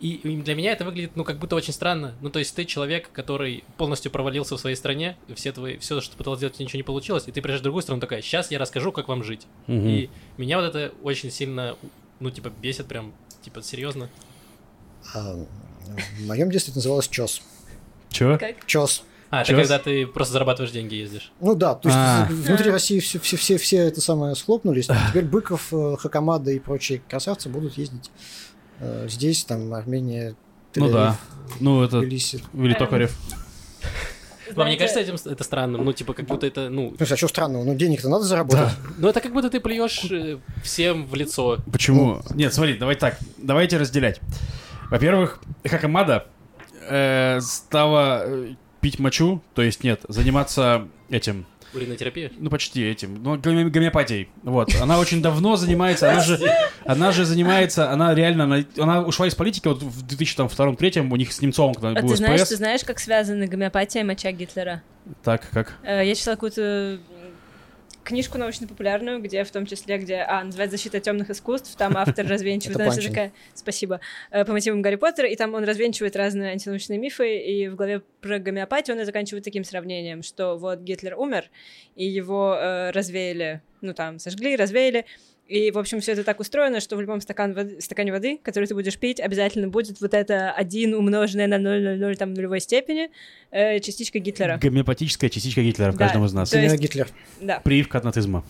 И и для меня это выглядит, ну, как будто очень странно. Ну, то есть ты человек, который полностью провалился в своей стране, все твои, все, что ты пытался сделать, ничего не получилось, и ты приезжаешь в другую страну, такая, сейчас я расскажу, как вам жить. Мгм. И меня вот это очень сильно, ну, типа, бесит прям, типа, серьезно. А, в моем детстве это называлось ЧОС. Чё? Как? ЧОС. А, это когда ты просто зарабатываешь деньги, ездишь. Ну да, то есть А. внутри России все, все, все, все это самое схлопнулись. Теперь Быков, э, Хакамада и прочие красавцы будут ездить э, здесь, там, Армения, Ну да. Ну, это Тбилиси. *laughs* Вам не кажется этим это странным? Ну, типа, как будто это, ну... Слушай, а что странного? Ну, денег-то надо заработать. Ну, это как будто ты плюешь э, всем в лицо. Почему? Нет, смотри, давай так. Давайте разделять. Во-первых, Хакамада э, стала э, пить мочу, то есть нет, заниматься этим, Уринотерапия? ну почти этим, ну гоме- гомеопатией. Вот, она очень давно занимается, она же, она же занимается, она реально, она, она ушла из политики вот в 2002-2003, у них с Немцовым, когда А был ты знаешь, СПС. ты знаешь, как связаны гомеопатия и моча Гитлера? Так, как? Э, Я читала какую-то книжку научно-популярную, где в том числе, где, а, называется «Защита темных искусств», там автор *laughs* развенчивает, Это она такая, спасибо, э, по мотивам Гарри Поттера, и там он развенчивает разные антинаучные мифы, и в главе про гомеопатию он и заканчивает таким сравнением, что вот Гитлер умер, и его э, развеяли, ну там, сожгли, развеяли, И, в общем, все это так устроено, что в любом стакан воды, стакане воды, который ты будешь пить, обязательно будет вот это 1 умноженное на 0,00 там нулевой степени э, частичка Гитлера. Гомеопатическая частичка Гитлера в Да. каждом из нас. Есть- Гитлер. Да. Прививка от нацизма.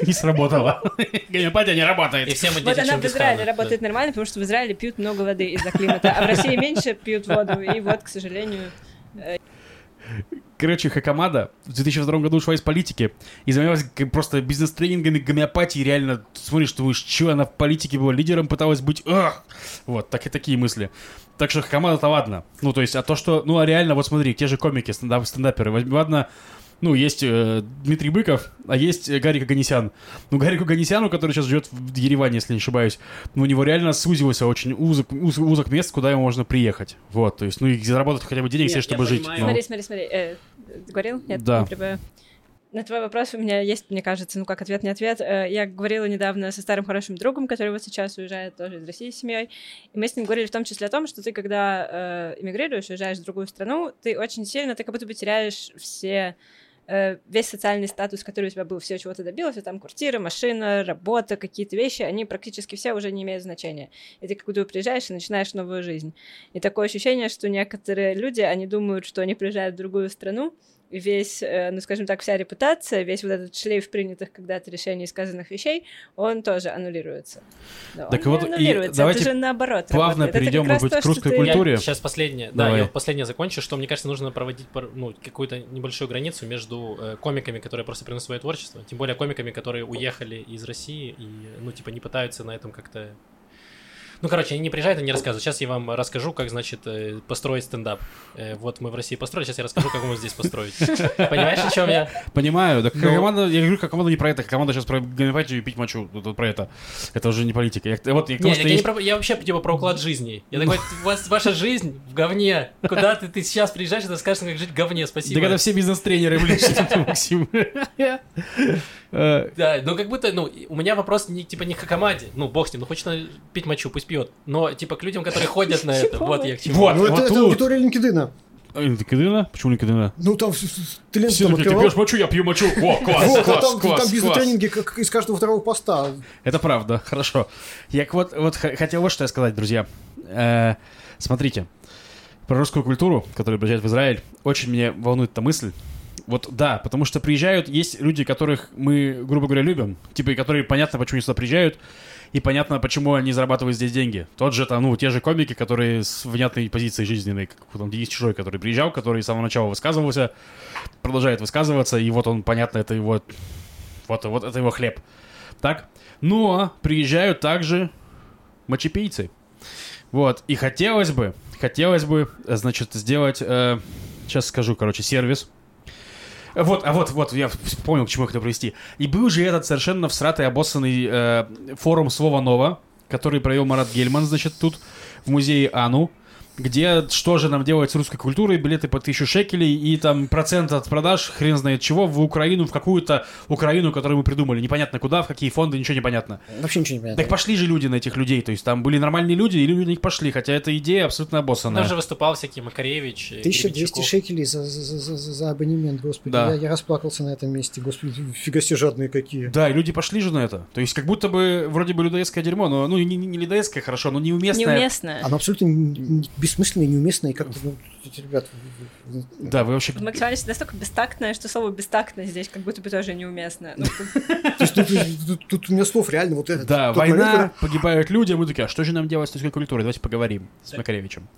Не сработала. Гомеопатия не И работает. все мы Вот она в. Израиле работает нормально, потому что в Израиле пьют много воды из-за климата, а в России меньше пьют воду, и вот, к сожалению... Короче, Хакамада в 2002 году ушла из политики и занималась просто бизнес-тренингами, гомеопатией. Реально смотришь, думаешь, что она в политике была лидером, пыталась быть... Ах! Вот, так и такие мысли. Так что Хакамада-то ладно. Ну, то есть, а то, что... Ну, а реально, вот смотри, те же комики, стендап, стендаперы. Возьми, Ладно, ну, есть э, Дмитрий Быков, а есть э, Гарик Аганесян. Ну, Гарику Аганесяну, который сейчас живет в Ереване, если не ошибаюсь, ну, у него реально сузился очень узок, уз- узок мест, куда ему можно приехать. Вот, то есть, ну, и заработать хотя бы денег Нет, себе, чтобы жить. понимаю. Ну, Смотри, смотри, смотри. э, говорил? Нет, Да. не прибавил. На твой вопрос у меня есть, мне кажется, ну как ответ, не ответ. Э, Я говорила недавно со старым хорошим другом, который вот сейчас уезжает тоже из России с семьей. И мы с ним говорили в том числе о том, что ты, когда э, эмигрируешь, уезжаешь в другую страну, ты очень сильно, ты как будто бы теряешь все э, весь социальный статус, который у тебя был, все, чего ты добился, там квартира, машина, работа, какие-то вещи, они практически все уже не имеют значения. И ты как будто бы приезжаешь и начинаешь новую жизнь. И такое ощущение, что некоторые люди, они думают, что они приезжают в другую страну, и весь, э, ну, скажем так, вся репутация, весь вот этот шлейф принятых когда-то решений и сказанных вещей, он тоже аннулируется. Но Так он вот, не и аннулируется, давайте это же наоборот плавно работает. Перейдем, может быть, к русской ты- культуре. Я сейчас последнее, да, Давай. я вот последнее закончу, что мне кажется, нужно проводить ну, какую-то небольшую границу между э, комиками, которые просто приносят свое творчество, тем более комиками, которые уехали из России и, ну, типа, не пытаются на этом как-то... Ну, короче, они не приезжают и не рассказывают. Сейчас я вам расскажу, как, значит, э, построить стендап. Э, Вот мы в России построили, сейчас я расскажу, как его здесь построить. Понимаешь, о чем я? Понимаю, так Ну. команда, я говорю, как команда не про это, команда сейчас про гомеопатию и пить мочу, про это. Это уже не политика. Я, вот, я, к тому, Не, что я, не есть- про- я вообще типа про уклад жизни. Я такой, у вас ваша жизнь в говне. Куда ты, ты сейчас приезжаешь и расскажешь, как жить в говне, спасибо. Так это все бизнес-тренеры, блин, Максим. Да, ну как будто, ну, у меня вопрос не, типа не к команде. Ну, бог с ним, ну хочет она пить мочу, пусть пьет. Но, типа, к людям, которые ходят на это. Вот я к чему. Вот, Ну, это, это аудитория LinkedIn. А, Линкедина? Почему Линкедина? Ну, там с- ты ленту Все там ты пьешь мочу, я пью мочу. О, класс, Вот, а класс, там, класс, там класс. бизнес-тренинги как из каждого второго поста. Это правда, хорошо. Я вот, вот хотел вот что я сказать, друзья. Э, смотрите, про русскую культуру, которая приезжает в Израиль, очень меня волнует эта мысль. Вот да, потому что приезжают, есть люди, которых мы, грубо говоря, любим, типа, и которые понятно, почему они сюда приезжают, и понятно, почему они зарабатывают здесь деньги. Тот же, там, ну, те же комики, которые с внятной позицией жизненной, как там Денис Чужой, который приезжал, который с самого начала высказывался, продолжает высказываться, и вот он, понятно, это его, вот, вот это его хлеб. Так? Но приезжают также мочепийцы. Вот. И хотелось бы, хотелось бы, значит, сделать, э, сейчас скажу, короче, сервис. Вот, а вот, вот, я понял, к чему я хотел привести. И был же этот совершенно всратый, обоссанный э, форум Слова Нова, который провел Марат Гельман, значит, тут в музее Ану, где что же нам делать с русской культурой, билеты по тысячу шекелей и там процент от продаж, хрен знает чего, в Украину, в какую-то Украину, которую мы придумали. Непонятно куда, в какие фонды, ничего не понятно. Вообще ничего не понятно. Так пошли же люди на этих людей, то есть там были нормальные люди, и люди на них пошли, хотя эта идея абсолютно обоссанная. Там же выступал всякий Макаревич, э, 1200 Гребенщиков. шекелей за, за, за, за- за абонемент, господи. Да. Я, я расплакался на этом месте, господи, фига себе жадные какие. Да, и люди пошли же на это. То есть как будто бы вроде бы людоедское дерьмо, но ну не, не, не людоедское хорошо, но неуместное. Неуместно. Оно абсолютно н- н- бессмысленное, неуместное, и как-то, ну, эти ребят... в- в- Да, вы вообще... Максимально настолько бестактное, что слово бестактно здесь как будто бы тоже неуместно. Ну, *laughs* тут, у меня слов реально вот это. Да, война, погибают люди, а мы такие, а что же нам делать с русской культурой? Давайте поговорим с Макаревичем.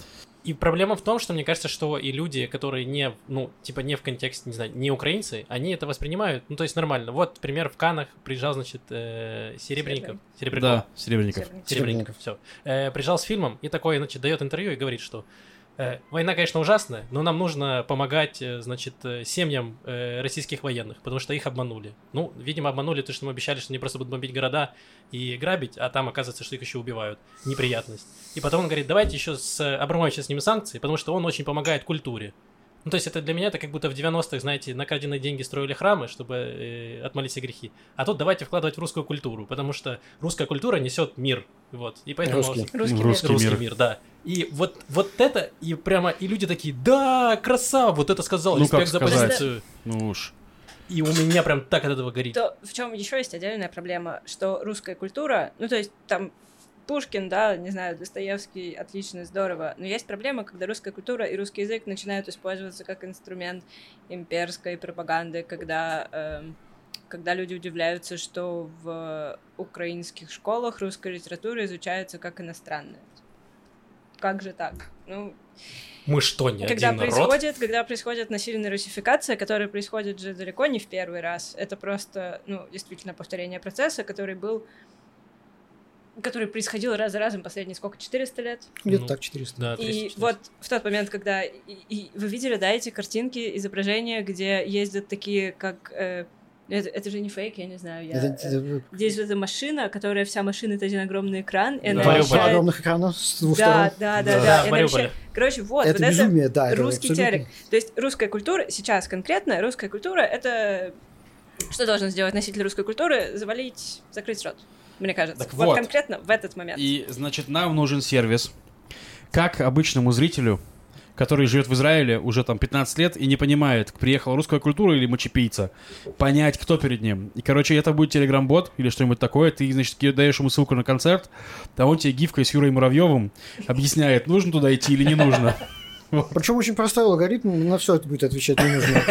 И проблема в том, что мне кажется, что и люди, которые не, ну, типа не в контексте, не знаю, не украинцы, они это воспринимают, ну, то есть нормально. Вот, пример, в Канах приезжал, значит, э, Серебренников. Серебряков. Да, Серебренников. Серебренников, все. приезжал с фильмом и такой, значит, дает интервью и говорит, что э, война, конечно, ужасная, но нам нужно помогать, э, значит, э, семьям э, российских военных, потому что их обманули. Ну, видимо, обманули то, что мы обещали, что они просто будут бомбить города и грабить, а там оказывается, что их еще убивают. Неприятность. И потом он говорит, давайте еще с э, Абрамовичем снимем санкции, потому что он очень помогает культуре. Ну, то есть это для меня это как будто в 90-х, знаете, на краденные деньги строили храмы, чтобы э, отмолить все грехи. А тут давайте вкладывать в русскую культуру, потому что русская культура несет мир. Вот. И поэтому... Русский. русский мир. Русский. Русский мир. мир. да. И вот, вот это, и прямо, и люди такие, да, красава, вот это сказал, Ну, респект за позицию. Ну уж. И у меня прям так от этого горит. То в чем еще есть отдельная проблема, что русская культура, ну то есть там Пушкин, да, не знаю, Достоевский, отлично, здорово. Но есть проблема, когда русская культура и русский язык начинают использоваться как инструмент имперской пропаганды, когда, эм, когда люди удивляются, что в украинских школах русская литература изучается как иностранная. Как же так? Ну, Мы что, не когда один народ? происходит, когда происходит насильная русификация, которая происходит же далеко не в первый раз, это просто, ну, действительно повторение процесса, который был который происходил раз за разом последние сколько, 400 лет? Где-то Ну, так, 400. Да, И 300. вот в тот момент, когда... И, и вы видели, да, эти картинки, изображения, где ездят такие, как... э, это, это же не фейк, я не знаю. Я, Это- э, это- Здесь вот эта машина, которая вся машина, это один огромный экран, и Да. она. Два вещает- огромных экрана с двух Да, сторон. да, да, Да, да. и она Мариуполе. вещает- Короче, вот, это вот безумие, да. это русский абсолютно- телек. То есть русская культура, сейчас конкретно, русская культура — это... Что должен сделать носитель русской культуры? Завалить, закрыть рот, мне кажется. Так вот. вот. конкретно в этот момент. И, значит, нам нужен сервис. Как обычному зрителю, который живет в Израиле уже там 15 лет и не понимает, приехала русская культура или мочепийца, понять, кто перед ним. И, короче, это будет телеграм-бот или что-нибудь такое. Ты, значит, даешь ему ссылку на концерт, а он тебе гифкой с Юрой Муравьевым объясняет, нужно туда идти или не нужно. Причем очень простой алгоритм, на все это будет отвечать не нужно.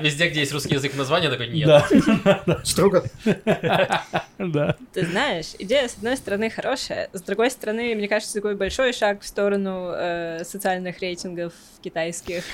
Везде, где есть русский язык названия, такой нет. Да, Строго. да. Ты знаешь, идея, с одной стороны, хорошая, с другой стороны, мне кажется, такой большой шаг в сторону э, социальных рейтингов китайских.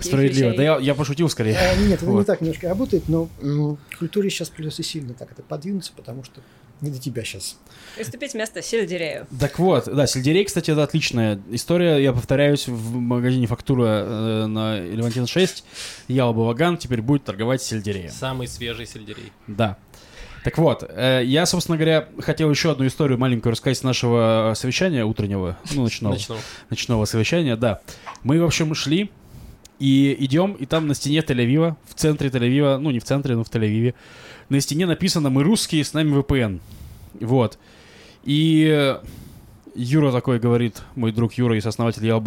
Справедливо. вещей. Да я, я пошутил скорее. Э, Нет, это не Вот. так немножко работает, но м, к культуре сейчас придется сильно так это подвинуться, потому что не до тебя сейчас. Уступить место сельдерею. Так вот, да, сельдерей, кстати, это отличная история. Я повторяюсь, в магазине «Фактура» э, на Левантин 6 Ял Балаган теперь будет торговать сельдереем. Самый свежий сельдерей. Да. Так вот, э, я, собственно говоря, хотел еще одну историю маленькую рассказать с нашего совещания утреннего, ну, ночного, Начну. ночного совещания, да. Мы, в общем, шли и идем, и там на стене Тель-Авива, в центре Тель-Авива, ну, не в центре, но в Тель-Авиве, на стене написано «Мы русские, с нами VPN». Вот. И э, Юра такой говорит, мой друг Юра и сооснователь Ял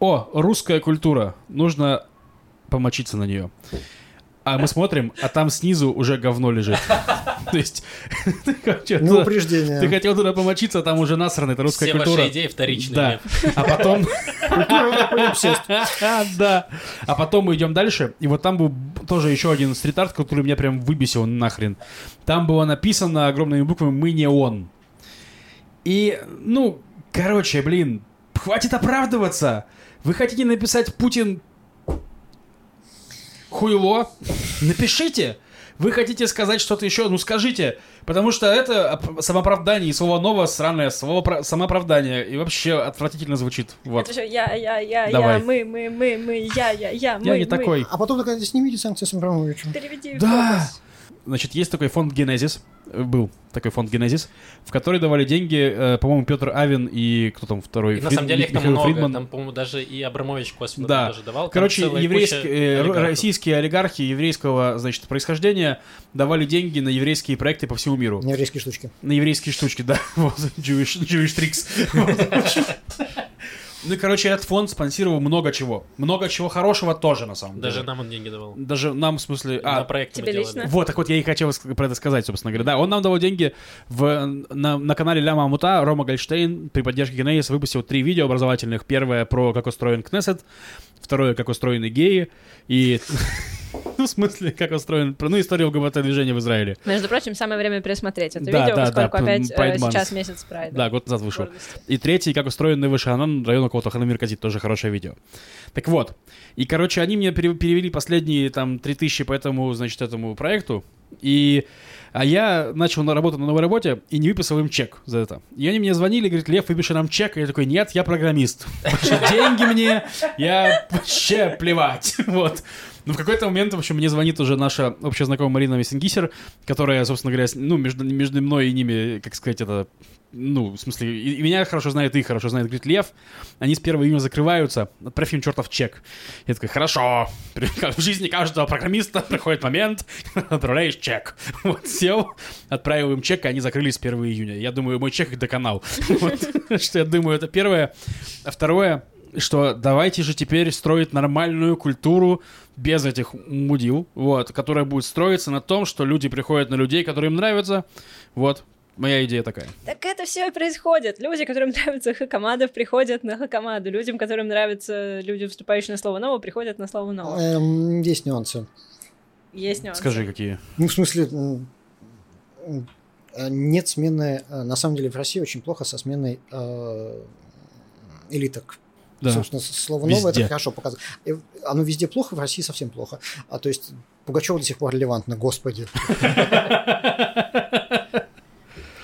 «О, русская культура, нужно помочиться на нее». А мы смотрим, а там снизу уже говно лежит. То есть, *laughs* ты хотел Ну, туда- упреждение. ты хотел туда помочиться, а там уже насрано, это русская Все культура. ваши идеи вторичные. Да. А потом... *laughs* *laughs* Да. А потом мы идем дальше, и вот там был тоже еще один стрит-арт, который меня прям выбесил нахрен. Там было написано огромными буквами «Мы не он». И, ну, короче, блин, хватит оправдываться. Вы хотите написать «Путин хуйло»? Напишите. Вы хотите сказать что-то еще? Ну скажите. Потому что это оп- самооправдание и слово новое сраное, слово про- самооправдание. И вообще отвратительно звучит. Вот. Это же я, я, я, Давай. я, мы, мы, мы, мы, я, я, я, мы, Я не мы. такой. А потом такая, снимите санкции с Абрамовичем. Переведи Да. фокус. Значит, есть такой фонд Генезис. э, Был такой фонд Генезис, в который давали деньги, э, по-моему, Петр Авин и кто там второй? И на Фрид- самом деле их там Михаил много. Фридман. Там, по-моему, даже и Абрамович косвенно Да. тоже давал. Там Короче, куча э, олигархов. российские олигархи еврейского, значит, происхождения давали деньги на еврейские проекты по всему миру. Еврейские штучки. На еврейские штучки, да. *laughs* Вот, Jewish, Jewish tricks. *laughs* Ну и, короче, этот фонд спонсировал много чего. Много чего хорошего тоже, на самом деле. Даже нам он деньги давал. Даже нам, в смысле... на А, проект мы тебе лично? Вот, так вот я и хотел про это сказать, собственно говоря. Да, он нам давал деньги в, на, на канале Ляма Амута. Рома Гольштейн при поддержке Генезис выпустил три видео образовательных. Первое про как устроен Кнессет, второе как устроены геи и... *laughs* *laughs* Ну, в смысле, как устроен... Ну, история ЛГБТ-движения в Израиле. Между прочим, самое время пересмотреть это Да, видео, да, поскольку да, опять э, Pride сейчас месяц прайда. Да, год назад вышел. И третий, как устроен Невы Шанан, район около Ханамир Казит, тоже хорошее видео. Так вот, и, короче, они мне пере- перевели последние там 3000 по этому, значит, этому проекту, и а я начал на работу на новой работе и не выписал им чек за это. И они мне звонили, говорят, Лев, выпиши нам чек. И я такой, нет, я программист. *laughs* Деньги мне, я вообще плевать. *laughs* Вот. Ну, в какой-то момент, в общем, мне звонит уже наша общая знакомая Марина Мессингисер, которая, собственно говоря, ну, между, между мной и ними, как сказать, это ну, в смысле, и, и меня хорошо знает, и хорошо знает, говорит, Лев, они с 1 июня закрываются, отправь им чертов чек. Я такой, хорошо, *laughs* в жизни каждого программиста *laughs* приходит момент, *laughs* отправляешь чек. Вот, сел, отправил чек, и они закрылись с 1 июня. Я думаю, мой чек их доконал. Что я думаю, это первое. А второе, что давайте же теперь строить нормальную культуру без этих мудил, вот, которая будет строиться на том, что люди приходят на людей, которые им нравятся, вот, моя идея такая. Так это все и происходит. Люди, которым *laughs* нравится Хакамада, приходят на Хакамаду. Людям, которым нравятся люди, вступающие на слово ново, приходят на слово ново. Эм, есть нюансы. Есть нюансы. Скажи, какие? Ну, в смысле, э, нет смены... э, На самом деле в России очень плохо со сменой э, элиток. Да. Собственно, слово новое Везде. это хорошо показывает. И Оно везде плохо, в России совсем плохо. А то есть Пугачева до сих пор релевантно, господи.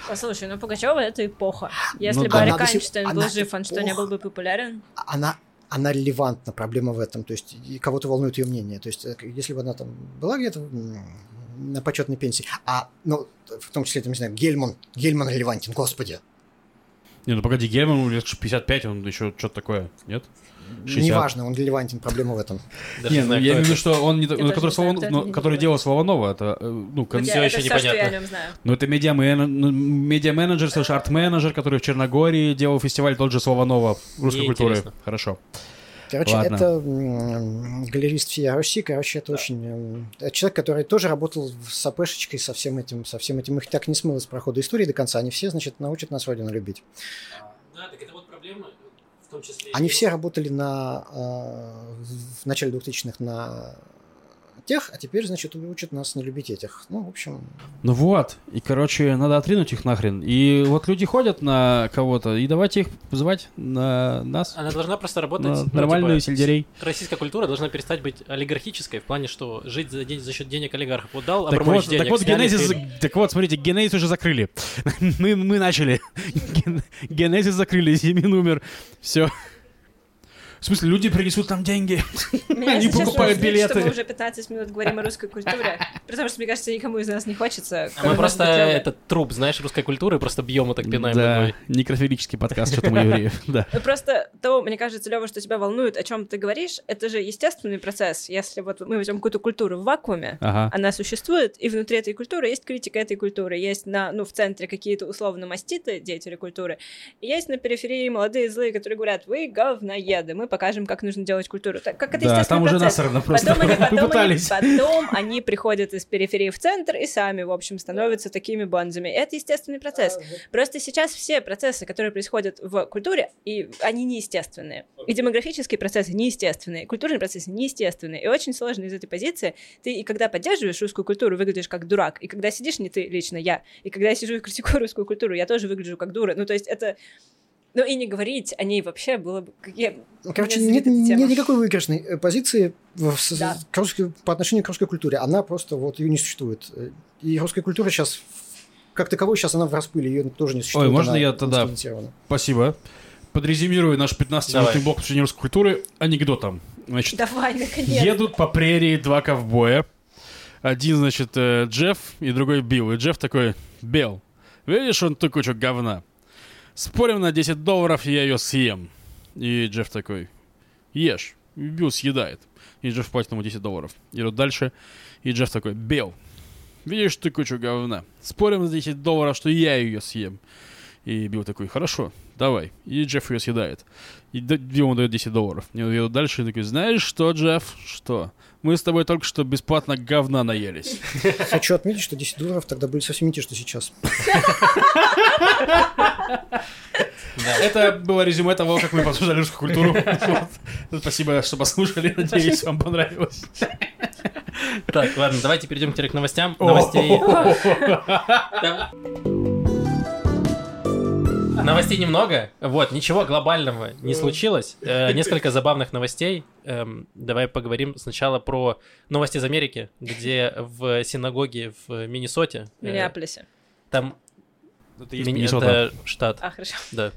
Послушай, ну Пугачева это эпоха. Если Ну бы да. Айнштейн она был жив, он что, не был бы популярен? Она, она релевантна, проблема в этом. То есть и кого-то волнует ее мнение. То есть э, если бы она там была где-то на почетной пенсии, а, ну, в том числе, там, не знаю, Гельман, Гельман релевантен, господи. Не, ну погоди, Гельман лет 55, он еще что-то такое, нет? 60. Неважно, он релевантен, проблема в этом. *laughs* Даже Не, не ну, знаю, я имею в виду, что он не, ну, который, кто это, ну, не который делал Слова это, э, ну, кон- я- еще непонятно. ну, это медиа медиа-менеджер, слэш арт-менеджер, который в Черногории делал фестиваль тот же Слованова русской культуры. интересно. Короче, Ладно. это галерист всей Руси, короче, это очень... м, это человек, который тоже работал с АПшечкой, со всем этим, со всем этим. Их так не смыло с прохода истории до конца. Они все, значит, научат нас Родину любить. Да, так это вот проблема, в том числе... Они все работали на, э, в начале 2000-х на тех, а теперь, значит, учат нас не любить этих. Ну, в общем, Ну вот, и, короче, надо отринуть их нахрен. И вот люди ходят на кого-то, и давайте их звать на нас, Она должна просто работать... на ну, нормальную типа, сельдерей. Российская культура должна перестать быть олигархической в плане, что жить за, день- за счет денег олигархов. Вот дал Так вот, денег, так вот, Генезис, фильм. так вот, смотрите, Генезис уже закрыли. *laughs* мы, мы начали. *laughs* Ген- Генезис закрыли, Зимин умер. Все. В смысле, люди принесут нам деньги. Меня *laughs* Они покупают уже злит, что билеты. мы уже 15 минут говорим о русской культуре. *laughs* Потому что, мне кажется, никому из нас не хочется. А мы просто этот труп, знаешь, русской культуры, просто бьем и так пинаем Да, некрофилический подкаст, что-то мы *laughs* евреев. Да. Ну, Просто то, мне кажется, Лева, что тебя волнует, о чем ты говоришь, это же естественный процесс. Если вот мы возьмем какую-то культуру в вакууме, Ага. она существует, и внутри этой культуры есть критика этой культуры, есть на, ну, в центре какие-то условно маститы, деятели культуры, и есть на периферии молодые злые, которые говорят, вы говноеды, мы покажем, как нужно делать культуру. Так, как это Да, там уже процесс. насрано просто. Потом они, потом, они, потом они приходят из периферии в центр и сами, в общем, становятся такими бонзами. Это естественный процесс. Просто сейчас все процессы, которые происходят в культуре, и они неестественные. И демографические процессы неестественные, и культурные процессы неестественные. И очень сложно из этой позиции. Ты и когда поддерживаешь русскую культуру, выглядишь как дурак. И когда сидишь, не ты лично, я. И когда я сижу и критикую русскую культуру, я тоже выгляжу как дура. Ну, то есть это... Ну, и не говорить о ней вообще было бы... Я- Ну, Короче, нет, нет никакой выигрышной э, позиции в- Да. к русской- по отношению к русской культуре. Она просто вот ее не существует. И русская культура сейчас, как таковой, сейчас она в распыле, ее тоже не существует. можно она я тогда-. Спасибо. Подрезюмирую наш 15-минутный Давай. блок посвящения русской культуры анекдотом. Значит, Давай, наконец. едут по прерии два ковбоя. Один, значит, э, Джефф и другой Билл. И Джефф такой, Билл, видишь вон ту кучу говна. Спорим на 10 долларов, я ее съем. И Джефф такой, ешь. И Билл съедает. И Джефф платит ему 10 долларов. Идут дальше. И Джефф такой, Билл, видишь ты кучу говна. Спорим на 10 долларов, что я ее съем. И Билл такой, хорошо, давай. И Джефф ее съедает. И Билл ему дает 10 долларов. И они едут дальше и такой, знаешь что, Джефф, что? Мы с тобой только что бесплатно говна наелись. *laughs* Хочу отметить, что 10 долларов тогда были совсем не те, что сейчас. Это было резюме того, как мы обсуждали русскую культуру. Вот. Спасибо, что послушали. Надеюсь, вам понравилось. Так, ладно, давайте перейдем теперь к новостям. Новостей... *laughs* Новостей немного. Вот, ничего глобального не случилось. Э, несколько забавных новостей. Эм, давай поговорим сначала про новости из Америки, где в синагоге в Миннесоте... В э, Миннеаполисе. там... Это есть Мини- Миннесота. Это штат. А, хорошо. Да.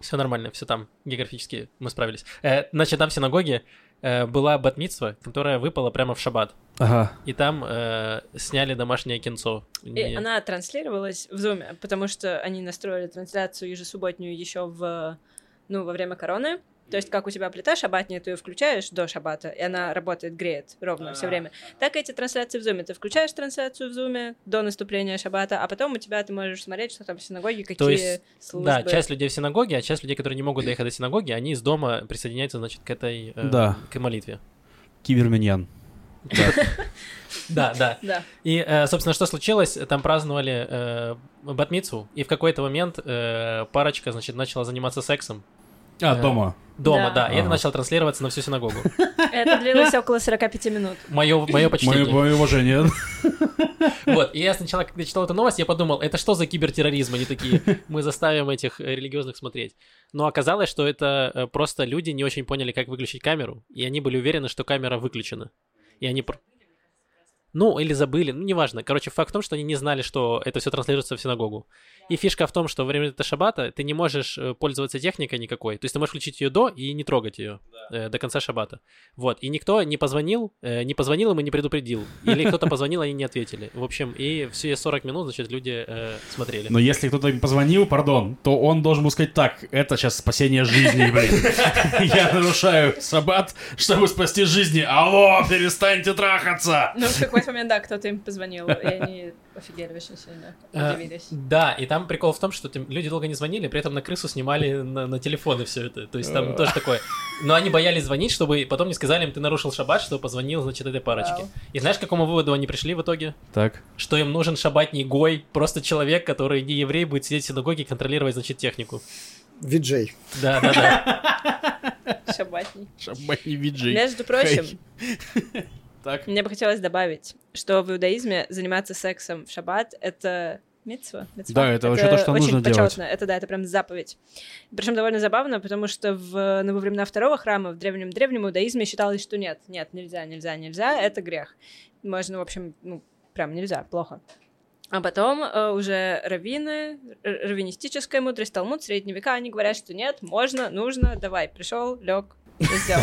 Все нормально, все там. Географически мы справились. Э, значит, там в синагоге э, была батмитсва, которая выпала прямо в шаббат. Ага. И там э, сняли домашнее кинцо. И Не- она транслировалась в Zoom, потому что они настроили трансляцию ежесубботнюю еще в ну, во время короны. То есть, как у тебя плита шабатная, ты ее включаешь до шабата, и она работает, греет ровно все время. Так и эти трансляции в зуме. Ты включаешь трансляцию в зуме до наступления шабата, а потом у тебя ты можешь смотреть, что там в синагоге, какие То есть, службы. Да, часть людей в синагоге, а часть людей, которые не могут доехать до синагоги, они из дома присоединяются, значит, к этой э, Да. к молитве. Киберминьян. *laughs* Да, да. Да. И, э, собственно, что случилось? Там праздновали э, батмицу, и в какой-то момент э, парочка, значит, начала заниматься сексом А, Э, дома. дома, Да. да, и это начало транслироваться на всю синагогу. *laughs* Это длилось около 45 минут. Мое, мое Мое, почтение. мое уважение. *laughs* Вот, и я сначала, когда читал эту новость, я подумал, это что за кибертерроризм? Они такие, мы заставим этих э, религиозных смотреть. Но оказалось, что это э, просто люди не очень поняли, как выключить камеру, и они были уверены, что камера выключена. И они... Ну, или забыли, ну, неважно. Короче, факт в том, что они не знали, что это все транслируется в синагогу. И фишка в том, что во время этого шабата ты не можешь э, пользоваться техникой никакой. То есть ты можешь включить ее до и не трогать ее э, до конца шабата. Вот. И никто не позвонил, э, не позвонил им и не предупредил. Или кто-то позвонил, они не ответили. В общем, и все 40 минут, значит, люди э, смотрели. Но если кто-то им позвонил, пардон, то он должен был сказать так, это сейчас спасение жизни, блин. *laughs* Я нарушаю саббат, чтобы спасти жизни. Алло, перестаньте трахаться! Ну, в какой-то момент, да, кто-то им позвонил, и они офигели очень сильно, Э, удивились. Да, и там прикол в том, что люди долго не звонили, при этом на крысу снимали на, телефоны все это. То есть там тоже такое. Но они боялись звонить, чтобы потом не сказали им, ты нарушил шаббат, что позвонил, значит, этой парочке. И знаешь, к какому выводу они пришли в итоге? Так. Что им нужен шаббатний гой, просто человек, который не еврей, будет сидеть в синагоге и контролировать, значит, технику. Виджей. Да, да, да. Шабатний. Шаббатный виджей. Между прочим, Так. мне бы хотелось добавить, что в иудаизме заниматься сексом в шаббат — это митцва. Да, это вообще то, что очень нужно делать. почетно. Это да, это прям заповедь. Причем довольно забавно, потому что в, ну, во времена второго храма, в древнем древнем иудаизме считалось, что нет, нет, нельзя, нельзя, нельзя, это грех. Можно, в общем, ну, прям нельзя, плохо. А потом э, уже раввины, раввинистическая мудрость, Талмуд, средние века, они говорят, что нет, можно, нужно, давай, пришел, лег, сделал.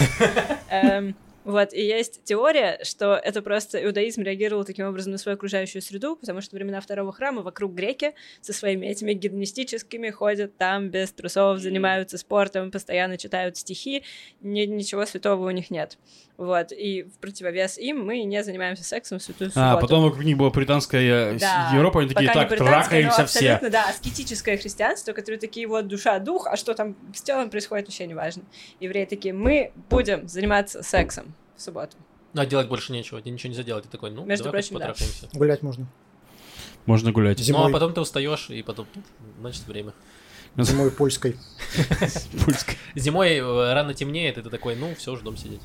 *laughs* Вот, и есть теория, что это просто иудаизм реагировал таким образом на свою окружающую среду, потому что во времена второго храма вокруг греки со своими этими гедонистическими ходят там без трусов, занимаются спортом, постоянно читают стихи, ни- ничего святого у них нет. Вот, и в противовес им мы не занимаемся сексом в святую субботу. А, потом вокруг них была британская э, Да. Европа, они такие, Пока так, трахаемся все. абсолютно, да, аскетическое христианство, которое такие вот душа, дух, а что там с телом происходит, вообще не важно. Евреи такие, мы будем заниматься сексом в субботу. Ну, а делать больше нечего, тебе ничего нельзя делать. Ты такой, ну, Между давай прочим, да. Гулять можно. Можно гулять. Зимой. Ну, а потом ты устаешь, и потом, ну, значит, время. Зимой польской. *laughs* Пульск. Зимой э, рано темнеет, и ты такой, ну, все, ждем сидеть.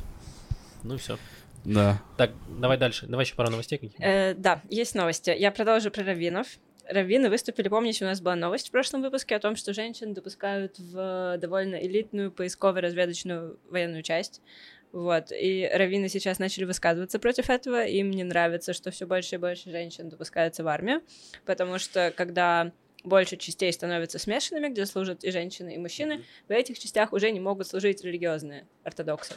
Ну, все. Да. Так, давай дальше. Давай еще пару новостей. Э, да, есть новости. Я продолжу про раввинов. Раввины выступили, помните, у нас была новость в прошлом выпуске о том, что женщин допускают в довольно элитную поисково-разведочную военную часть. Вот, и раввины сейчас начали высказываться против этого, им не нравится, что все больше и больше женщин допускаются в армию, потому что когда больше частей становятся смешанными, где служат и женщины, и мужчины, в этих частях уже не могут служить религиозные ортодоксы,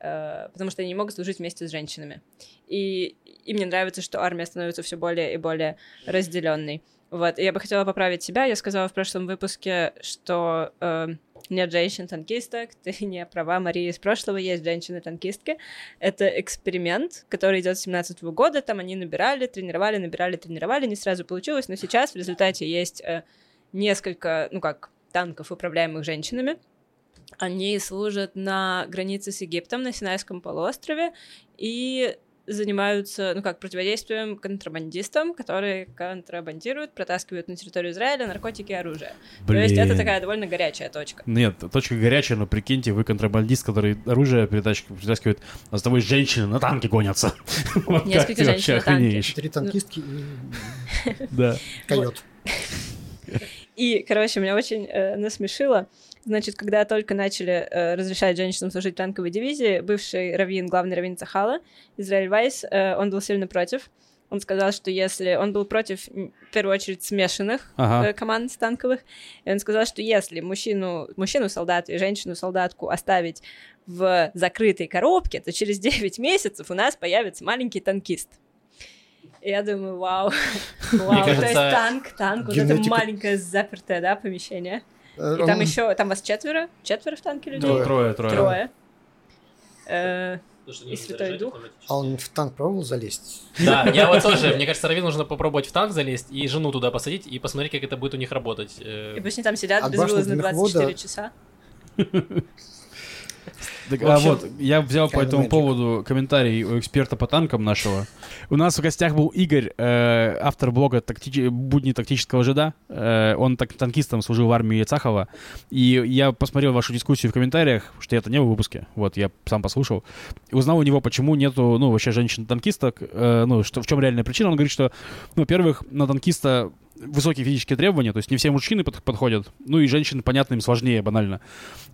э, потому что они не могут служить вместе с женщинами. И им не нравится, что армия становится все более и более разделенной. Вот, и я бы хотела поправить себя. Я сказала в прошлом выпуске, что э, нет женщин-танкисток, ты не права, Мария. Из прошлого, есть женщины-танкистки. Это эксперимент, который идет с 17 года, там они набирали, тренировали, набирали, тренировали, не сразу получилось, но сейчас в результате есть э, несколько, ну как, танков, управляемых женщинами, они служат на границе с Египтом, на Синайском полуострове, и занимаются, ну как, противодействием контрабандистам, которые контрабандируют, протаскивают на территорию Израиля наркотики и оружие. То есть это Блин. такая довольно горячая точка. Нет, точка горячая, но прикиньте, вы контрабандист, который оружие притаскивает, а с тобой женщины на танке гонятся. *laughs* Несколько женщин на танке. Три танкистки и Да. койот. И, короче, меня очень э, насмешило. Значит, когда только начали э, разрешать женщинам служить танковой дивизии, бывший раввин, главный раввин Цахала, Израиль Вайс, э, он был сильно против. Он сказал, что если... Он был против, в первую очередь, смешанных Ага. э, команд танковых. И он сказал, что если мужчину, мужчину-солдата и женщину-солдатку оставить в закрытой коробке, то через 9 месяцев у нас появится маленький танкист. И я думаю, вау, *laughs* вау, то есть танк, танк, вот это маленькое запертое, да, помещение. Э, И там он- еще, там вас четверо? Четверо в танке людей? Трое. Трое, трое. Трое. Э, И Святой Дух? А он в танк пробовал залезть? Да, *laughs* я вот тоже, мне кажется, Равину нужно попробовать в танк залезть и жену туда посадить и посмотреть, как это будет у них работать. Э, И пусть они там сидят башни безвылазно дымохода- 24 часа. *laughs* Так, общем, а вот, я взял по этому magic. поводу комментарий у эксперта по танкам нашего. У нас в гостях был Игорь, э, автор блога «Тактич- «Будни тактического жида». Э, он так, танкистом служил в армии Цахова. И я посмотрел вашу дискуссию в комментариях, что это не в выпуске. Вот, я сам послушал. Узнал у него, почему нету, ну, вообще женщин-танкисток. э, ну, что, в чем реальная причина. Он говорит, что, ну, во-первых, на танкиста высокие физические требования, то есть не все мужчины под- подходят, ну и женщины, понятно, им сложнее, банально.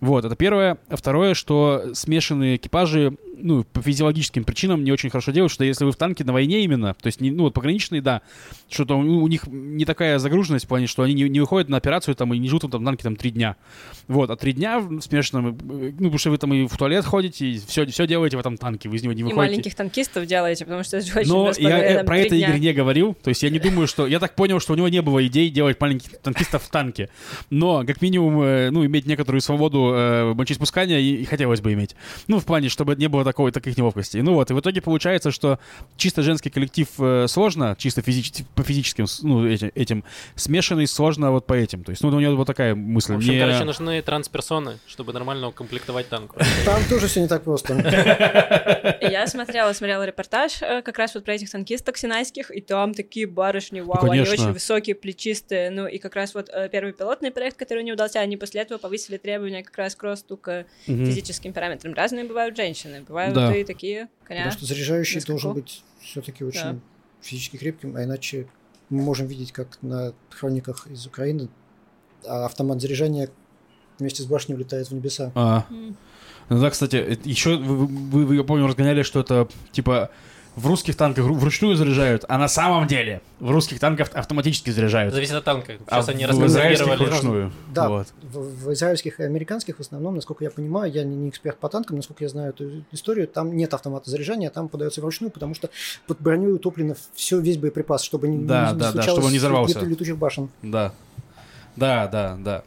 Вот, это первое. А второе, что смешанные экипажи, ну, по физиологическим причинам не очень хорошо делают, что если вы в танке на войне именно, то есть, не, ну, вот пограничные, да, что-то у, у них не такая загруженность в плане, что они не, не выходят на операцию там и не живут там в танке там три дня. Вот, а три дня смешанном, э, ну, потому что вы там и в туалет ходите, и все, все делаете в этом танке, вы из него не И выходите. маленьких танкистов делаете, потому что это же очень Но я э, там, про это дня. Игорь не говорил. То есть я не думаю, что... Я так понял, что у него не было идей делать маленьких танкистов в танке. Но, как минимум, э, ну, иметь некоторую свободу э, мочеиспускания и, и хотелось бы иметь. Ну, в плане, чтобы не было такой, таких неловкостей. Ну вот, и в итоге получается, что чисто женский коллектив э, сложно, чисто физич- по физическим, ну, этим, этим. Смешанный сложно вот по этим. То есть, ну, у него вот такая мысль. В общем, Не- короче, нужны трансперсоны, чтобы нормально укомплектовать танк. Там тоже все не так просто. Я смотрела, смотрела репортаж э, как раз вот про этих танкисток синайских, и там такие барышни, вау, они очень высокие, плечистые, ну и как раз вот э, первый пилотный проект, который не удался, они после этого повысили требования как раз к росту, к физическим параметрам. Разные бывают женщины, бывают Да. и такие, коня. Потому что заряжающий должен быть все-таки очень Да. физически крепким, а иначе мы можем видеть, как на хрониках из Украины а автомат заряжания вместе с башней улетает в небеса. А, М. Ну да, кстати, еще вы, вы- вы, я помню, разгоняли, что это типа в русских танках вру- вручную заряжают, а на самом деле в русских танках автоматически заряжают. Зависит от танка. А Сейчас они в израильских вручную. Да, Вот. в, в израильских и американских в основном, насколько я понимаю, я не, не эксперт по танкам, насколько я знаю эту историю, там нет автомата заряжания, там подается вручную, потому что под броней утоплено все, весь боеприпас, чтобы не, Да, не, да, да, случалось чтобы он не взорвался. лету- летучих башен. Да. Да, да, да.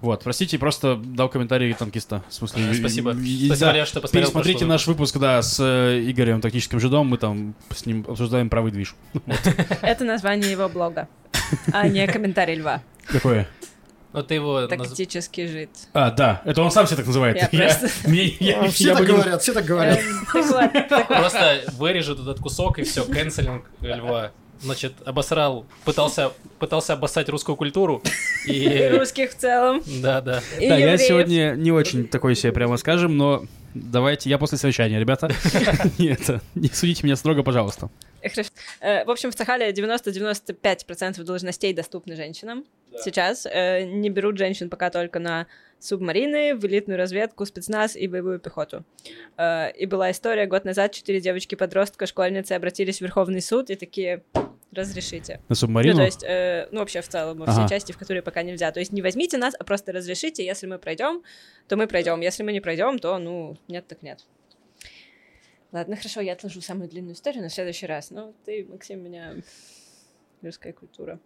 Вот, простите, просто дал комментарий танкиста. В смысле, Э, Спасибо. Спасибо, да, что посмотрел Пересмотрите наш выпуск, да, с э, Игорем Тактическим Жидом. Мы там с ним обсуждаем правый движ. *laughs* Это название его блога, а не комментарий льва. Какое? Ну, ты его... наз- Тактический жид. А, да, это он сам себя так называет. Я *laughs* просто- *laughs* мне- я- все я так бы говорят, все так говорят. Просто вырежут этот кусок и все, канцелинг льва. Значит, обосрал, пытался, пытался обоссать русскую культуру. И *laughs* русских в целом. Да, да. И Да, я евреев. сегодня не очень такой себе прямо скажем, но давайте, я после совещания, ребята. *laughs* Нет, не судите меня строго, пожалуйста. Хорошо. Э, В общем, в Сахале 90-95% должностей доступны женщинам сейчас. Э, Не берут женщин пока только на субмарины, в элитную разведку, спецназ и боевую пехоту. Э, И была история, год назад четыре девочки-подростка, школьницы обратились в Верховный суд и такие разрешите. На Ну, субмарину? то есть, э, ну, вообще в целом, во все части, в которые пока нельзя. То есть не возьмите нас, а просто разрешите, если мы пройдем, то мы пройдем. Если мы не пройдем, то, ну, нет так нет. Ладно, хорошо, я отложу самую длинную историю на следующий раз. Ну, ты, Максим, меня... Русская культура.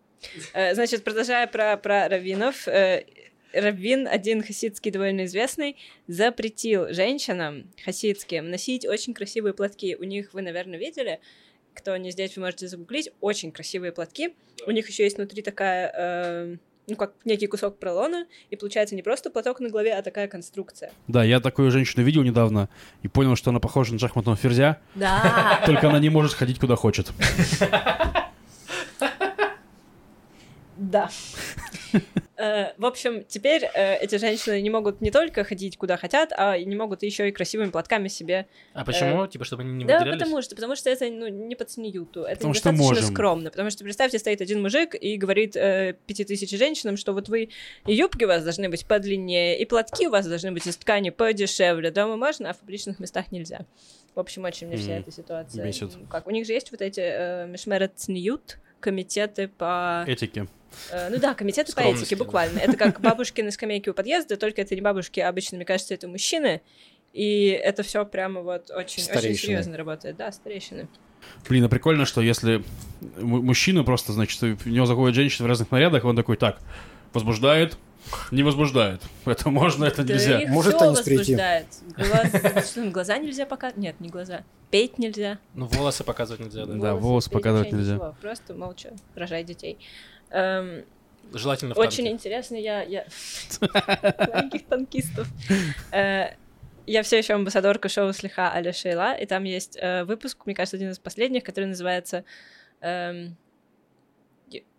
Э, Значит, продолжая про, про раввинов. э, Раввин, один хасидский довольно известный, запретил женщинам хасидским носить очень красивые платки. У них, вы, наверное, видели, кто не здесь, вы можете загуглить, очень красивые платки. У них еще есть внутри такая, э, ну, как некий кусок пролона, и получается не просто платок на голове, а такая конструкция. Да, я такую женщину видел недавно и понял, что она похожа на шахматного ферзя, Да. *laughs* только она не может ходить куда хочет. Да. *laughs* Э, В общем, теперь э, эти женщины не могут не только ходить куда хотят, а не могут еще и красивыми платками себе. А почему? Типа, чтобы они не Да, потому что, потому что это ну, не под снеюту, это Потому что недостаточно можем. скромно. Потому что представьте, стоит один мужик и говорит э, пяти тысяч женщинам, что вот вы и юбки у вас должны быть подлиннее, и платки у вас должны быть из ткани подешевле. Дома можно, а в публичных местах нельзя. В общем, очень мне вся эта ситуация. Бесит. Как? У них же есть вот эти э, Мишмерет Сньют, комитеты по... Этики. Э, ну да, комитеты по Скромности, этике, да. буквально. Это как бабушки на скамейке у подъезда, только это не бабушки, а обычно, мне кажется, это мужчины. И это все прямо вот очень, очень серьезно работает. Да, старейшины. Блин, а прикольно, что если мужчина просто, значит, в него заходит женщина в разных нарядах, он такой, так, возбуждает, Не возбуждает. Это можно, это Да нельзя. Может всё танец прийти. возбуждает. Глаз- что, Глаза нельзя пока? Нет, не глаза. Петь нельзя. Ну, волосы показывать нельзя, да. Да, волосы показывать нельзя. ничего, Просто молча, рожай детей. Эм, Желательно в Очень танке. интересно, я... я... *laughs* Маленьких танкистов. Э, Я все еще амбассадорка шоу Слиха Аля Шейла, и там есть э, выпуск, мне кажется, один из последних, который называется... эм,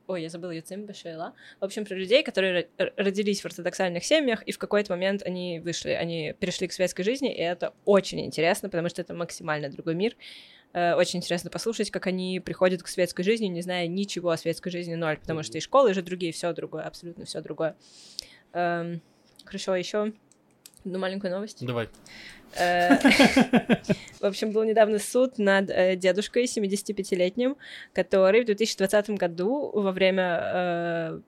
Ой, я забыла Юцимба Шейла. В общем, про людей, которые ро- родились в ортодоксальных семьях, и в какой-то момент они вышли, они перешли к светской жизни, и это очень интересно, потому что это максимально другой мир. Э, Очень интересно послушать, как они приходят к светской жизни, не зная ничего о светской жизни ноль, потому что и школы же другие, все другое, абсолютно все другое. Эм, Хорошо, еще одну маленькую новость. Давай. Э, *laughs* В общем, был недавно суд над э, дедушкой 75-летним, который в 2020 году во время э,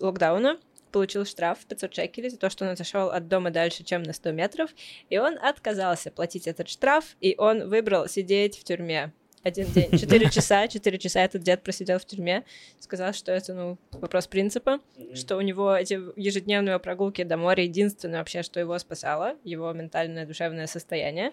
локдауна получил штраф в 500 шекелей за то, что он отошел от дома дальше, чем на 100 метров, и он отказался платить этот штраф, и он выбрал сидеть в тюрьме один день, 4 часа, 4 часа этот дед просидел в тюрьме, сказал, что это, ну, вопрос принципа, что у него эти ежедневные прогулки до моря единственное вообще, что его спасало, его ментальное душевное состояние,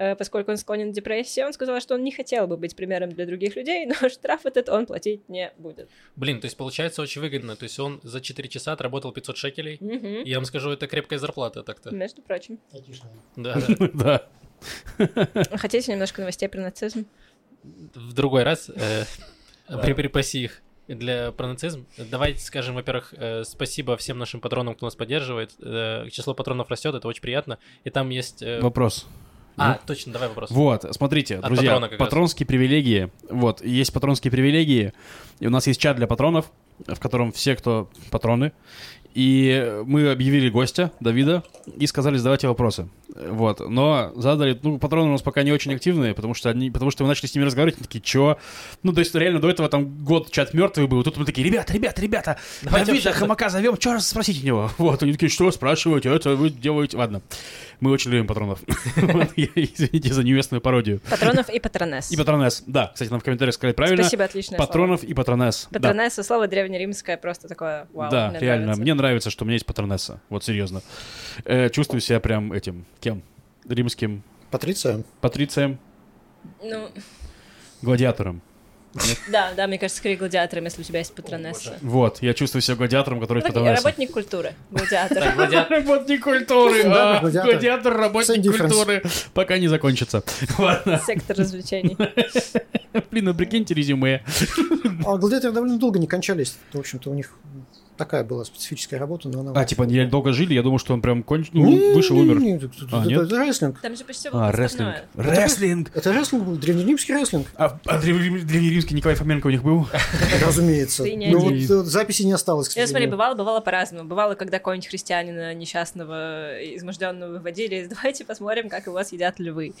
Э, поскольку он склонен к депрессии, он сказал, что он не хотел бы быть примером для других людей, *laughs* но штраф этот он платить не будет. Блин, то есть получается очень выгодно. То есть он за 4 часа отработал 500 шекелей. Мгм. Я вам скажу, это крепкая зарплата так-то. Между прочим. Да, *laughs* да. Да. Хотите немножко новостей про нацизм? В другой раз э, при припаси их для про нацизм. Давайте скажем, во-первых, э, спасибо всем нашим патронам, кто нас поддерживает. Э, Число патронов растет, это очень приятно. И там есть... э, Вопрос. А, точно, давай вопрос. Вот, смотрите, От друзья, патрона как раз. патронские привилегии. Вот, есть патронские привилегии, и у нас есть чат для патронов, в котором все, кто патроны. И мы объявили гостя, Давида, и сказали, задавайте вопросы. Вот, но задали, ну, патроны у нас пока не очень активные, потому что они, потому что мы начали с ними разговаривать, они такие, чё? Ну, то есть, реально, до этого там год чат мертвый был, тут мы такие, ребята, ребята, ребята, Давайте Давида общаться». Хамака зовем, что раз спросить у него? *laughs* Вот, они такие, что спрашиваете, это вы делаете? Ладно, мы очень любим патронов. *laughs* Извините за неуместную пародию. Патронов и патронесс. И патронесс, да. Кстати, нам в комментариях сказали правильно. Спасибо, отличное Патронов и патронесс. слово. Патронесса слово древнеримское, просто такое вау. Да, реально. Мне нравится, что у меня есть патронесса. Вот серьезно. Э, чувствую себя прям этим, кем? Римским Патриция? патрицием, Ну, гладиатором. *laughs* да, да, мне кажется, скорее гладиатором, если у тебя есть патронесса. Вот, я чувствую себя гладиатором, который так, патронесса. работник культуры, гладиатор. *laughs* Работник культуры. А, гладиатор. Работник культуры. Пока не закончится. *laughs* Сектор развлечений. Блин, ну прикиньте резюме. А гладиаторы довольно долго не кончались. В общем-то, у них такая была специфическая работа, но она... А, типа, они долго жили, я думал, что он прям кончил, ну, вышел, умер. Не, это- А, это- нет? Это рестлинг. Там же почти А, рестлинг. Рестлинг! Это рестлинг был, древнеримский рестлинг, А, а древне- древнеримский Николай Фоменко у них был? *laughs* разумеется. Не Но вот э, записи не осталось, к Я смотри, бывало, бывало по-разному. Бывало, когда какого-нибудь христианина несчастного, изможденного выводили, давайте посмотрим, как его съедят львы.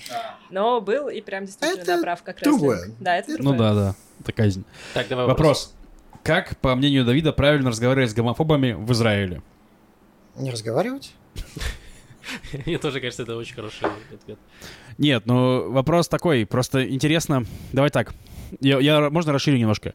Но был и прям действительно Это да, прав, как другое. рестлинг. Да, это Ну другое. да, да. Это казнь. Так, давай вопрос. Вопрос. Как, по мнению Давида, правильно разговаривать с гомофобами в Израиле? Не разговаривать? *laughs* Мне тоже кажется, это очень хороший ответ. Нет, ну вопрос такой, просто интересно. Давай так. Я, я- можно расширю немножко.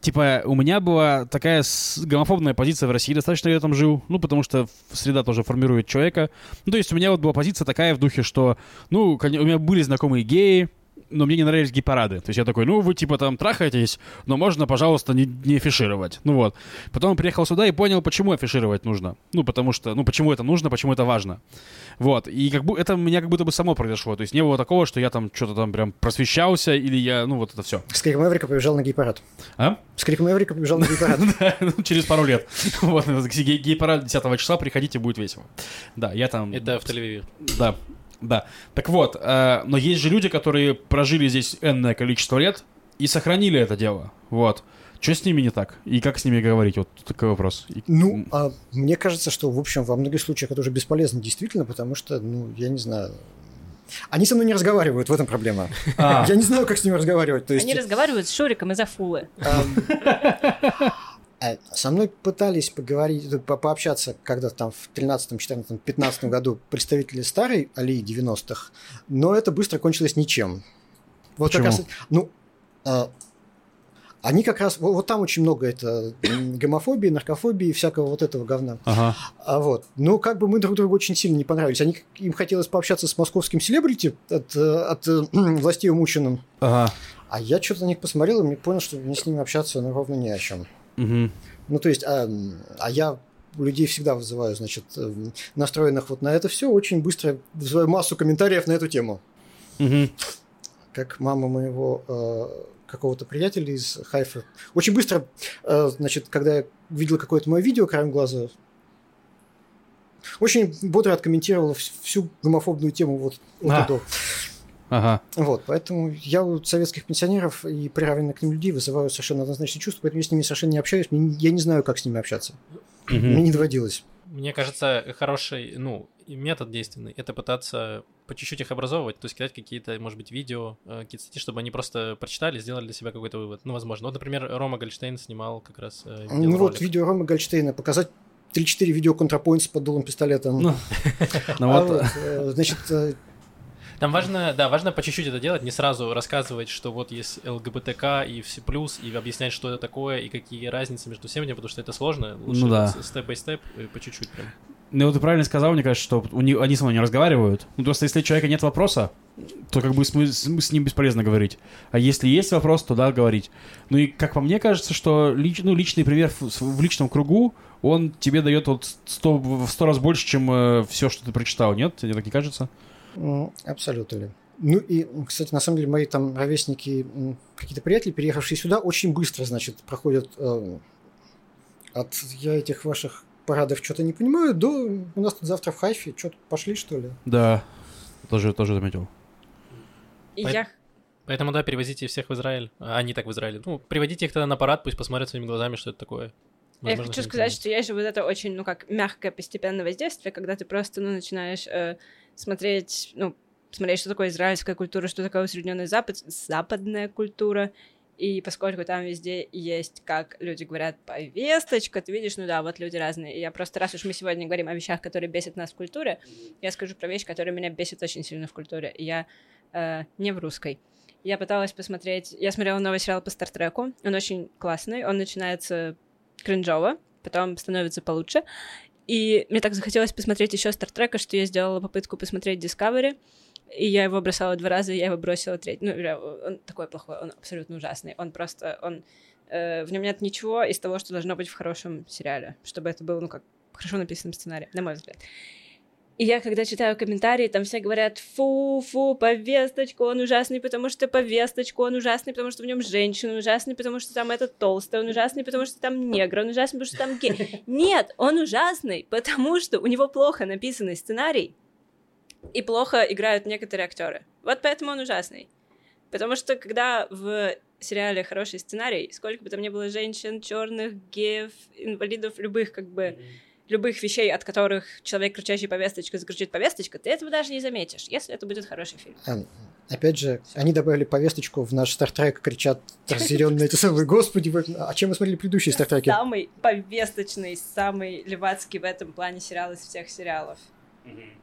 Типа, у меня была такая гомофобная позиция в России, достаточно я там жил, ну, потому что среда тоже формирует человека. Ну, то есть у меня вот была позиция такая в духе, что, ну, у меня были знакомые геи, но мне не нравились гей-парады. То есть я такой, ну, вы типа там трахаетесь, но можно, пожалуйста, не, не афишировать. Ну вот. Потом приехал сюда и понял, почему афишировать нужно. Ну, потому что, ну, почему это нужно, почему это важно. Вот. И как бы это у меня как будто бы само произошло. То есть не было такого, что я там что-то там прям просвещался, или я, ну, вот это все. С криком Эврика побежал на гей-парад. А? С криком Эврика побежал на гей-парад. *laughs* Ну, Через пару лет. *laughs* Вот, гей- гей-парад 10 числа, приходите, будет весело. Да, я там... Это в Тель-Авиве. Да, да. Так вот, э, но есть же люди, которые прожили здесь энное количество лет и сохранили это дело. Вот. Что с ними не так? И как с ними говорить? Вот такой вопрос. Ну, а мне кажется, что, в общем, во многих случаях это уже бесполезно, действительно, потому что, ну, я не знаю... Они со мной не разговаривают, в этом проблема. А, Я не знаю, как с ними разговаривать. То есть, Они разговаривают с Шуриком из Афулы. *laughs* э, со мной пытались поговорить, э, по- пообщаться когда-то там в 13, 14, 15 году представители старой Алии 90-х, но это быстро кончилось ничем. Вот как Почему? раз, ну, э, Они как раз, вот, вот там очень много это гомофобии, наркофобии, всякого вот этого говна. Ага. А вот, ну как бы мы друг другу очень сильно не понравились. Они, им хотелось пообщаться с московским селебрити от, э, от э, *clears throat* властей умученным. Ага. А я что-то на них посмотрел и мне понял, что мне с ними общаться ну, ровно не о чем. Мгм. Ну, то есть, а, а я людей всегда вызываю, значит, э, настроенных вот на это все, очень быстро вызываю массу комментариев на эту тему. Мгм. Как мама моего э, какого-то приятеля из Хайфа. Очень быстро, э, значит, когда я видел какое-то мое видео краем глаза, очень бодро откомментировала вс- всю гомофобную тему вот от А. до. Ага. Вот, поэтому я у советских пенсионеров и приравненных к ним людей вызываю совершенно однозначные чувства, поэтому я с ними совершенно не общаюсь, мне не- я не знаю, как с ними общаться. Мне Мгм. не доводилось. Мне кажется, хороший, ну, метод действенный — это пытаться по чуть-чуть их образовывать, то есть кидать какие-то, может быть, видео, э, какие-то статьи, чтобы они просто прочитали, сделали для себя какой-то вывод. Ну, возможно. Вот, например, Рома Гольштейн снимал как раз э, Ну вот видео Ромы Гольштейна, показать 3-4 видео контрапоинтс под дулом пистолета. Ну, *laughs* ну А вот, вот, э, значит, Там важно, да, важно по чуть-чуть это делать, не сразу рассказывать, что вот есть ЛГБТК и все плюс, и объяснять, что это такое, и какие разницы между всеми, потому что это сложно. Лучше Ну да. степ-бай-степ, э, по чуть-чуть прям. ну вот ты правильно сказал, мне кажется, что у них, они со мной не разговаривают. Ну просто если у человека нет вопроса, то как бы с, с- ним бесполезно говорить. А если есть вопрос, то да, говорить. Ну и как по мне кажется, что лич- ну, личный пример в, в личном кругу, он тебе дает вот сто, в сто раз больше, чем все, что ты прочитал, нет? Тебе так не кажется? Абсолютно ли. Ну и, кстати, на самом деле, мои там ровесники, какие-то приятели, переехавшие сюда, очень быстро, значит, проходят э, от «я этих ваших парадов что-то не понимаю» до «у нас тут завтра в Хайфе, что-то пошли, что ли?» Да, тоже, тоже заметил. И Пой- я Поэтому, да, перевозите всех в Израиль. А они так в Израиле. Ну, приводите их тогда на парад, пусть посмотрят своими глазами, что это такое. Я Возможно, хочу что-нибудь сказать, что есть же вот это очень, ну как, мягкое постепенное воздействие, когда ты просто, ну, начинаешь э, смотреть, ну, смотреть, что такое израильская культура, что такое усредненный Запад, западная культура, и поскольку там везде есть, как люди говорят, повесточка, ты видишь, ну да, вот люди разные. И я просто, раз уж мы сегодня говорим о вещах, которые бесят нас в культуре, я скажу про вещь, которая меня бесит очень сильно в культуре. И я э, не в русской. Я пыталась посмотреть... Я смотрела новый сериал по Стартреку. Он очень классный. Он начинается кринжово, потом становится получше. И мне так захотелось посмотреть еще Стартрека, что я сделала попытку посмотреть Discovery, и я его бросала два раза, и я его бросила третий. Ну, он такой плохой, он абсолютно ужасный. Он просто, он... э, в нем нет ничего из того, что должно быть в хорошем сериале, чтобы это был, ну, как хорошо написанный сценарий, на мой взгляд. И я, когда читаю комментарии, там все говорят, фу, фу, повесточку, он ужасный, потому что повесточку, он ужасный, потому что в нем женщина, он ужасный, потому что там это толстый, он ужасный, потому что там негр, он ужасный, потому что там гей. Нет, он ужасный, потому что у него плохо написанный сценарий, и плохо играют некоторые актеры. Вот поэтому он ужасный. Потому что когда в сериале хороший сценарий, сколько бы там ни было женщин, черных, геев, инвалидов, любых как бы любых вещей, от которых человек, кричащий повесточка, закричит повесточка, ты этого даже не заметишь, если это будет хороший фильм. Опять же, они добавили повесточку в наш Стартрек, кричат разъяренные эти самые, господи, вы- а чем вы смотрели предыдущие Стартреки? Самый повесточный, самый левацкий в этом плане сериал из всех сериалов.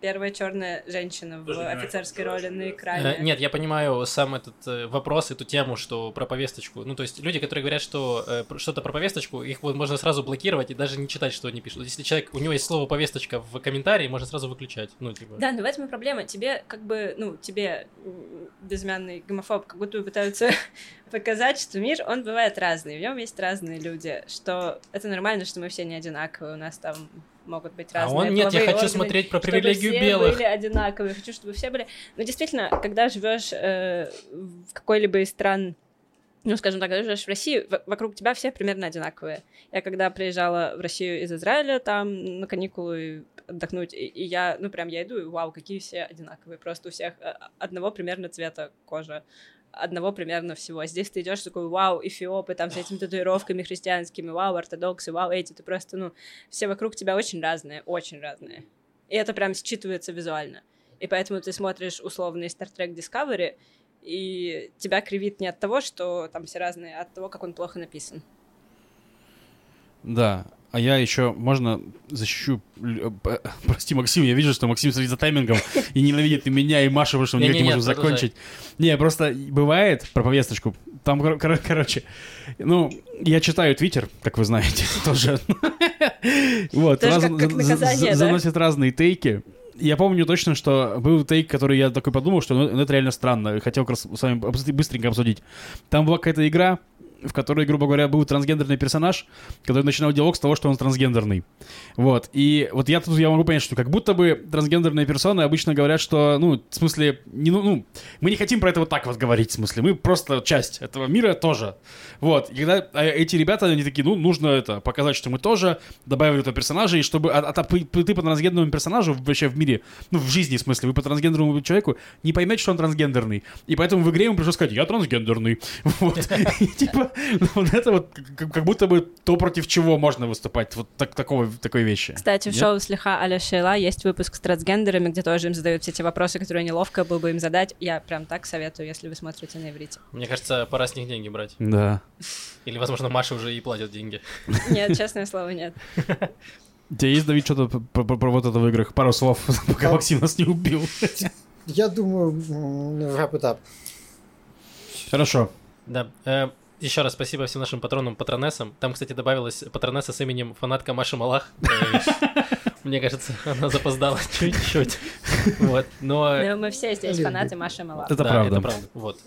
Первая черная женщина в офицерской роли на экране. Э, Нет, я понимаю сам этот э, вопрос, эту тему, что про повесточку. Ну, то есть люди, которые говорят, что э, что-то про повесточку, их вот можно сразу блокировать и даже не читать, что они пишут. Если человек, у него есть слово повесточка в комментарии, можно сразу выключать. Ну, типа. Да, но в этом и проблема. Тебе, как бы, ну, тебе, безымянный гомофоб, как будто бы пытаются *laughs* показать, что мир, он бывает разный, в нем есть разные люди, что это нормально, что мы все не одинаковые, у нас там могут быть А разные он нет, я хочу органы, смотреть про чтобы привилегию все белых. были одинаковые, хочу, чтобы все были... Но действительно, когда живешь э, в какой-либо из стран ну, скажем так, когда живешь в России, вокруг тебя все примерно одинаковые. Я когда приезжала в Россию из Израиля, там на каникулы отдохнуть, и, и я, ну, прям я иду, и вау, какие все одинаковые. Просто у всех э, одного примерно цвета кожи, одного примерно всего. А Здесь ты идешь такой, вау, эфиопы, там с этими татуировками христианскими, вау, ортодоксы, вау, эти, ты просто, ну, все вокруг тебя очень разные, очень разные. И это прям считывается визуально. И поэтому ты смотришь условный Star Trek Discovery, и тебя кривит не от того, что там все разные, а от того, как он плохо написан. Да. А я еще, можно, защищу... э, *laughs* Прости, Максим, я вижу, что Максим следит за таймингом и ненавидит и меня, и Машу, потому что мы никак не можем закончить. Не, просто бывает про повесточку. Там, кор- кор- короче, ну, я читаю Твиттер, как вы знаете, *laughs* тоже. Вот, заносят разные тейки. Я помню точно, что был тейк, который я такой подумал, что ну, это реально странно. Хотел как раз с вами быстренько обсудить. Там была какая-то игра, в которой, грубо говоря, был трансгендерный персонаж, который начинал диалог с того, что он трансгендерный. Вот. И вот я тут я могу понять, что как будто бы трансгендерные персоны обычно говорят, что, ну, в смысле, не, ну, ну, мы не хотим про это вот так вот говорить, в смысле, мы просто часть этого мира тоже. Вот. И когда а, эти ребята, они такие, ну, нужно это показать, что мы тоже добавили этого персонажа, и чтобы... А, а та- ты по трансгендерному персонажу вообще в мире, ну, в жизни, в смысле, вы по трансгендерному человеку не поймете, что он трансгендерный. И поэтому в игре ему пришлось сказать, я трансгендерный. *laughs* Вот. И типа, *laughs* вот это вот как будто бы то, против чего можно выступать. Вот так- такого, такой вещи. Кстати, в Нет? шоу «Слегка Аля Шейла» есть выпуск с трансгендерами, где тоже им задают все те вопросы, которые неловко было бы им задать. Я прям так советую, если вы смотрите на иврите. Мне кажется, пора с них деньги брать. Да. Или, возможно, Маша уже и платит деньги. Нет, честное слово, нет. *laughs* У тебя есть, Давид, что-то про, про- про вот это в играх? Пару слов, *laughs* пока А- Максим нас не убил. Я думаю, м, wrap it up. Хорошо. Да. э, еще раз спасибо всем нашим патронам, патронессам. Там, кстати, добавилась патронесса с именем фанатка Маши Малах. *laughs* Мне кажется, она запоздала *laughs* чуть-чуть. *laughs* Вот. Но Но мы все здесь фанаты Маши Малах. Это да, правда. это правда. Вот.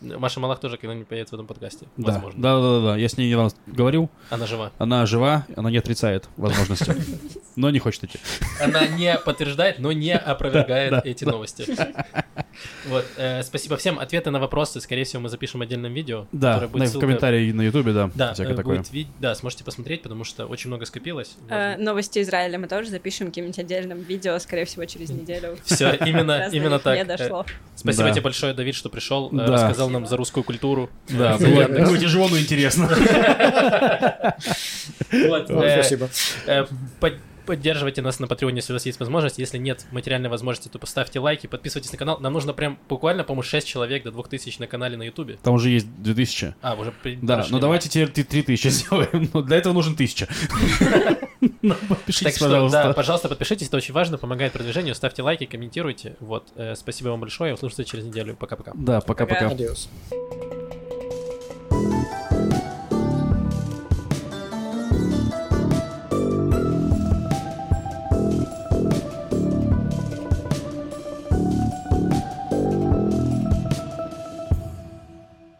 Маша Малах тоже когда-нибудь появится в этом подкасте. Да. Возможно. да, да, да, да. Я с ней недавно говорил. Она жива. Она жива, она не отрицает возможности. *laughs* Но не хочет идти. Она не подтверждает, но не опровергает эти новости. Вот. э, Спасибо всем. Ответы на вопросы, скорее всего, мы запишем в отдельном видео. Да, которое будет на- в комментарии на Ютубе, да. Да, э, такое. будет ви- да, сможете посмотреть, потому что очень много скопилось. Э, Новости Израиля мы тоже запишем каким-нибудь отдельным видео, скорее всего, через неделю. Все, именно, именно так. Не Э, дошло. Спасибо Да. тебе большое, Давид, что пришел, э, Да. Рассказал нам за русскую культуру. Да, тяжело, но интересно. Э, Спасибо. э, под- Поддерживайте нас на Патреоне, если у вас есть возможность. Если нет материальной возможности, то поставьте лайки, подписывайтесь на канал. Нам нужно прям буквально, по-моему, 6 человек до 2000 на канале на Ютубе. Там уже есть 2000. А, уже Да, прошли. ну давайте теперь ты 3000 *laughs* сделаем. Но для этого нужен 1000. *laughs* *laughs* Ну, Так Подпишитесь, что, да, пожалуйста. пожалуйста, подпишитесь, это очень важно, помогает продвижению. Ставьте лайки, комментируйте. Вот, э, спасибо вам большое, услышимся через неделю. Пока-пока. Да, пока-пока. Адиос.